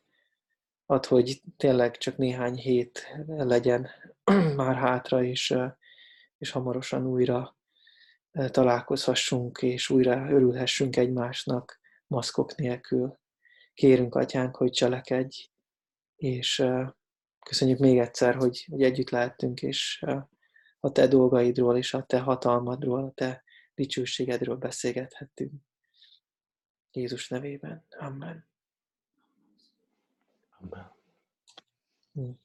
Ad, hogy tényleg csak néhány hét legyen már hátra, és, és hamarosan újra találkozhassunk, és újra örülhessünk egymásnak maszkok nélkül. Kérünk, atyánk, hogy cselekedj, és köszönjük még egyszer, hogy, hogy együtt lehettünk, és a te dolgaidról, és a te hatalmadról, a te dicsőségedről beszélgethettünk. Jézus nevében. Amen. Amen. Hmm.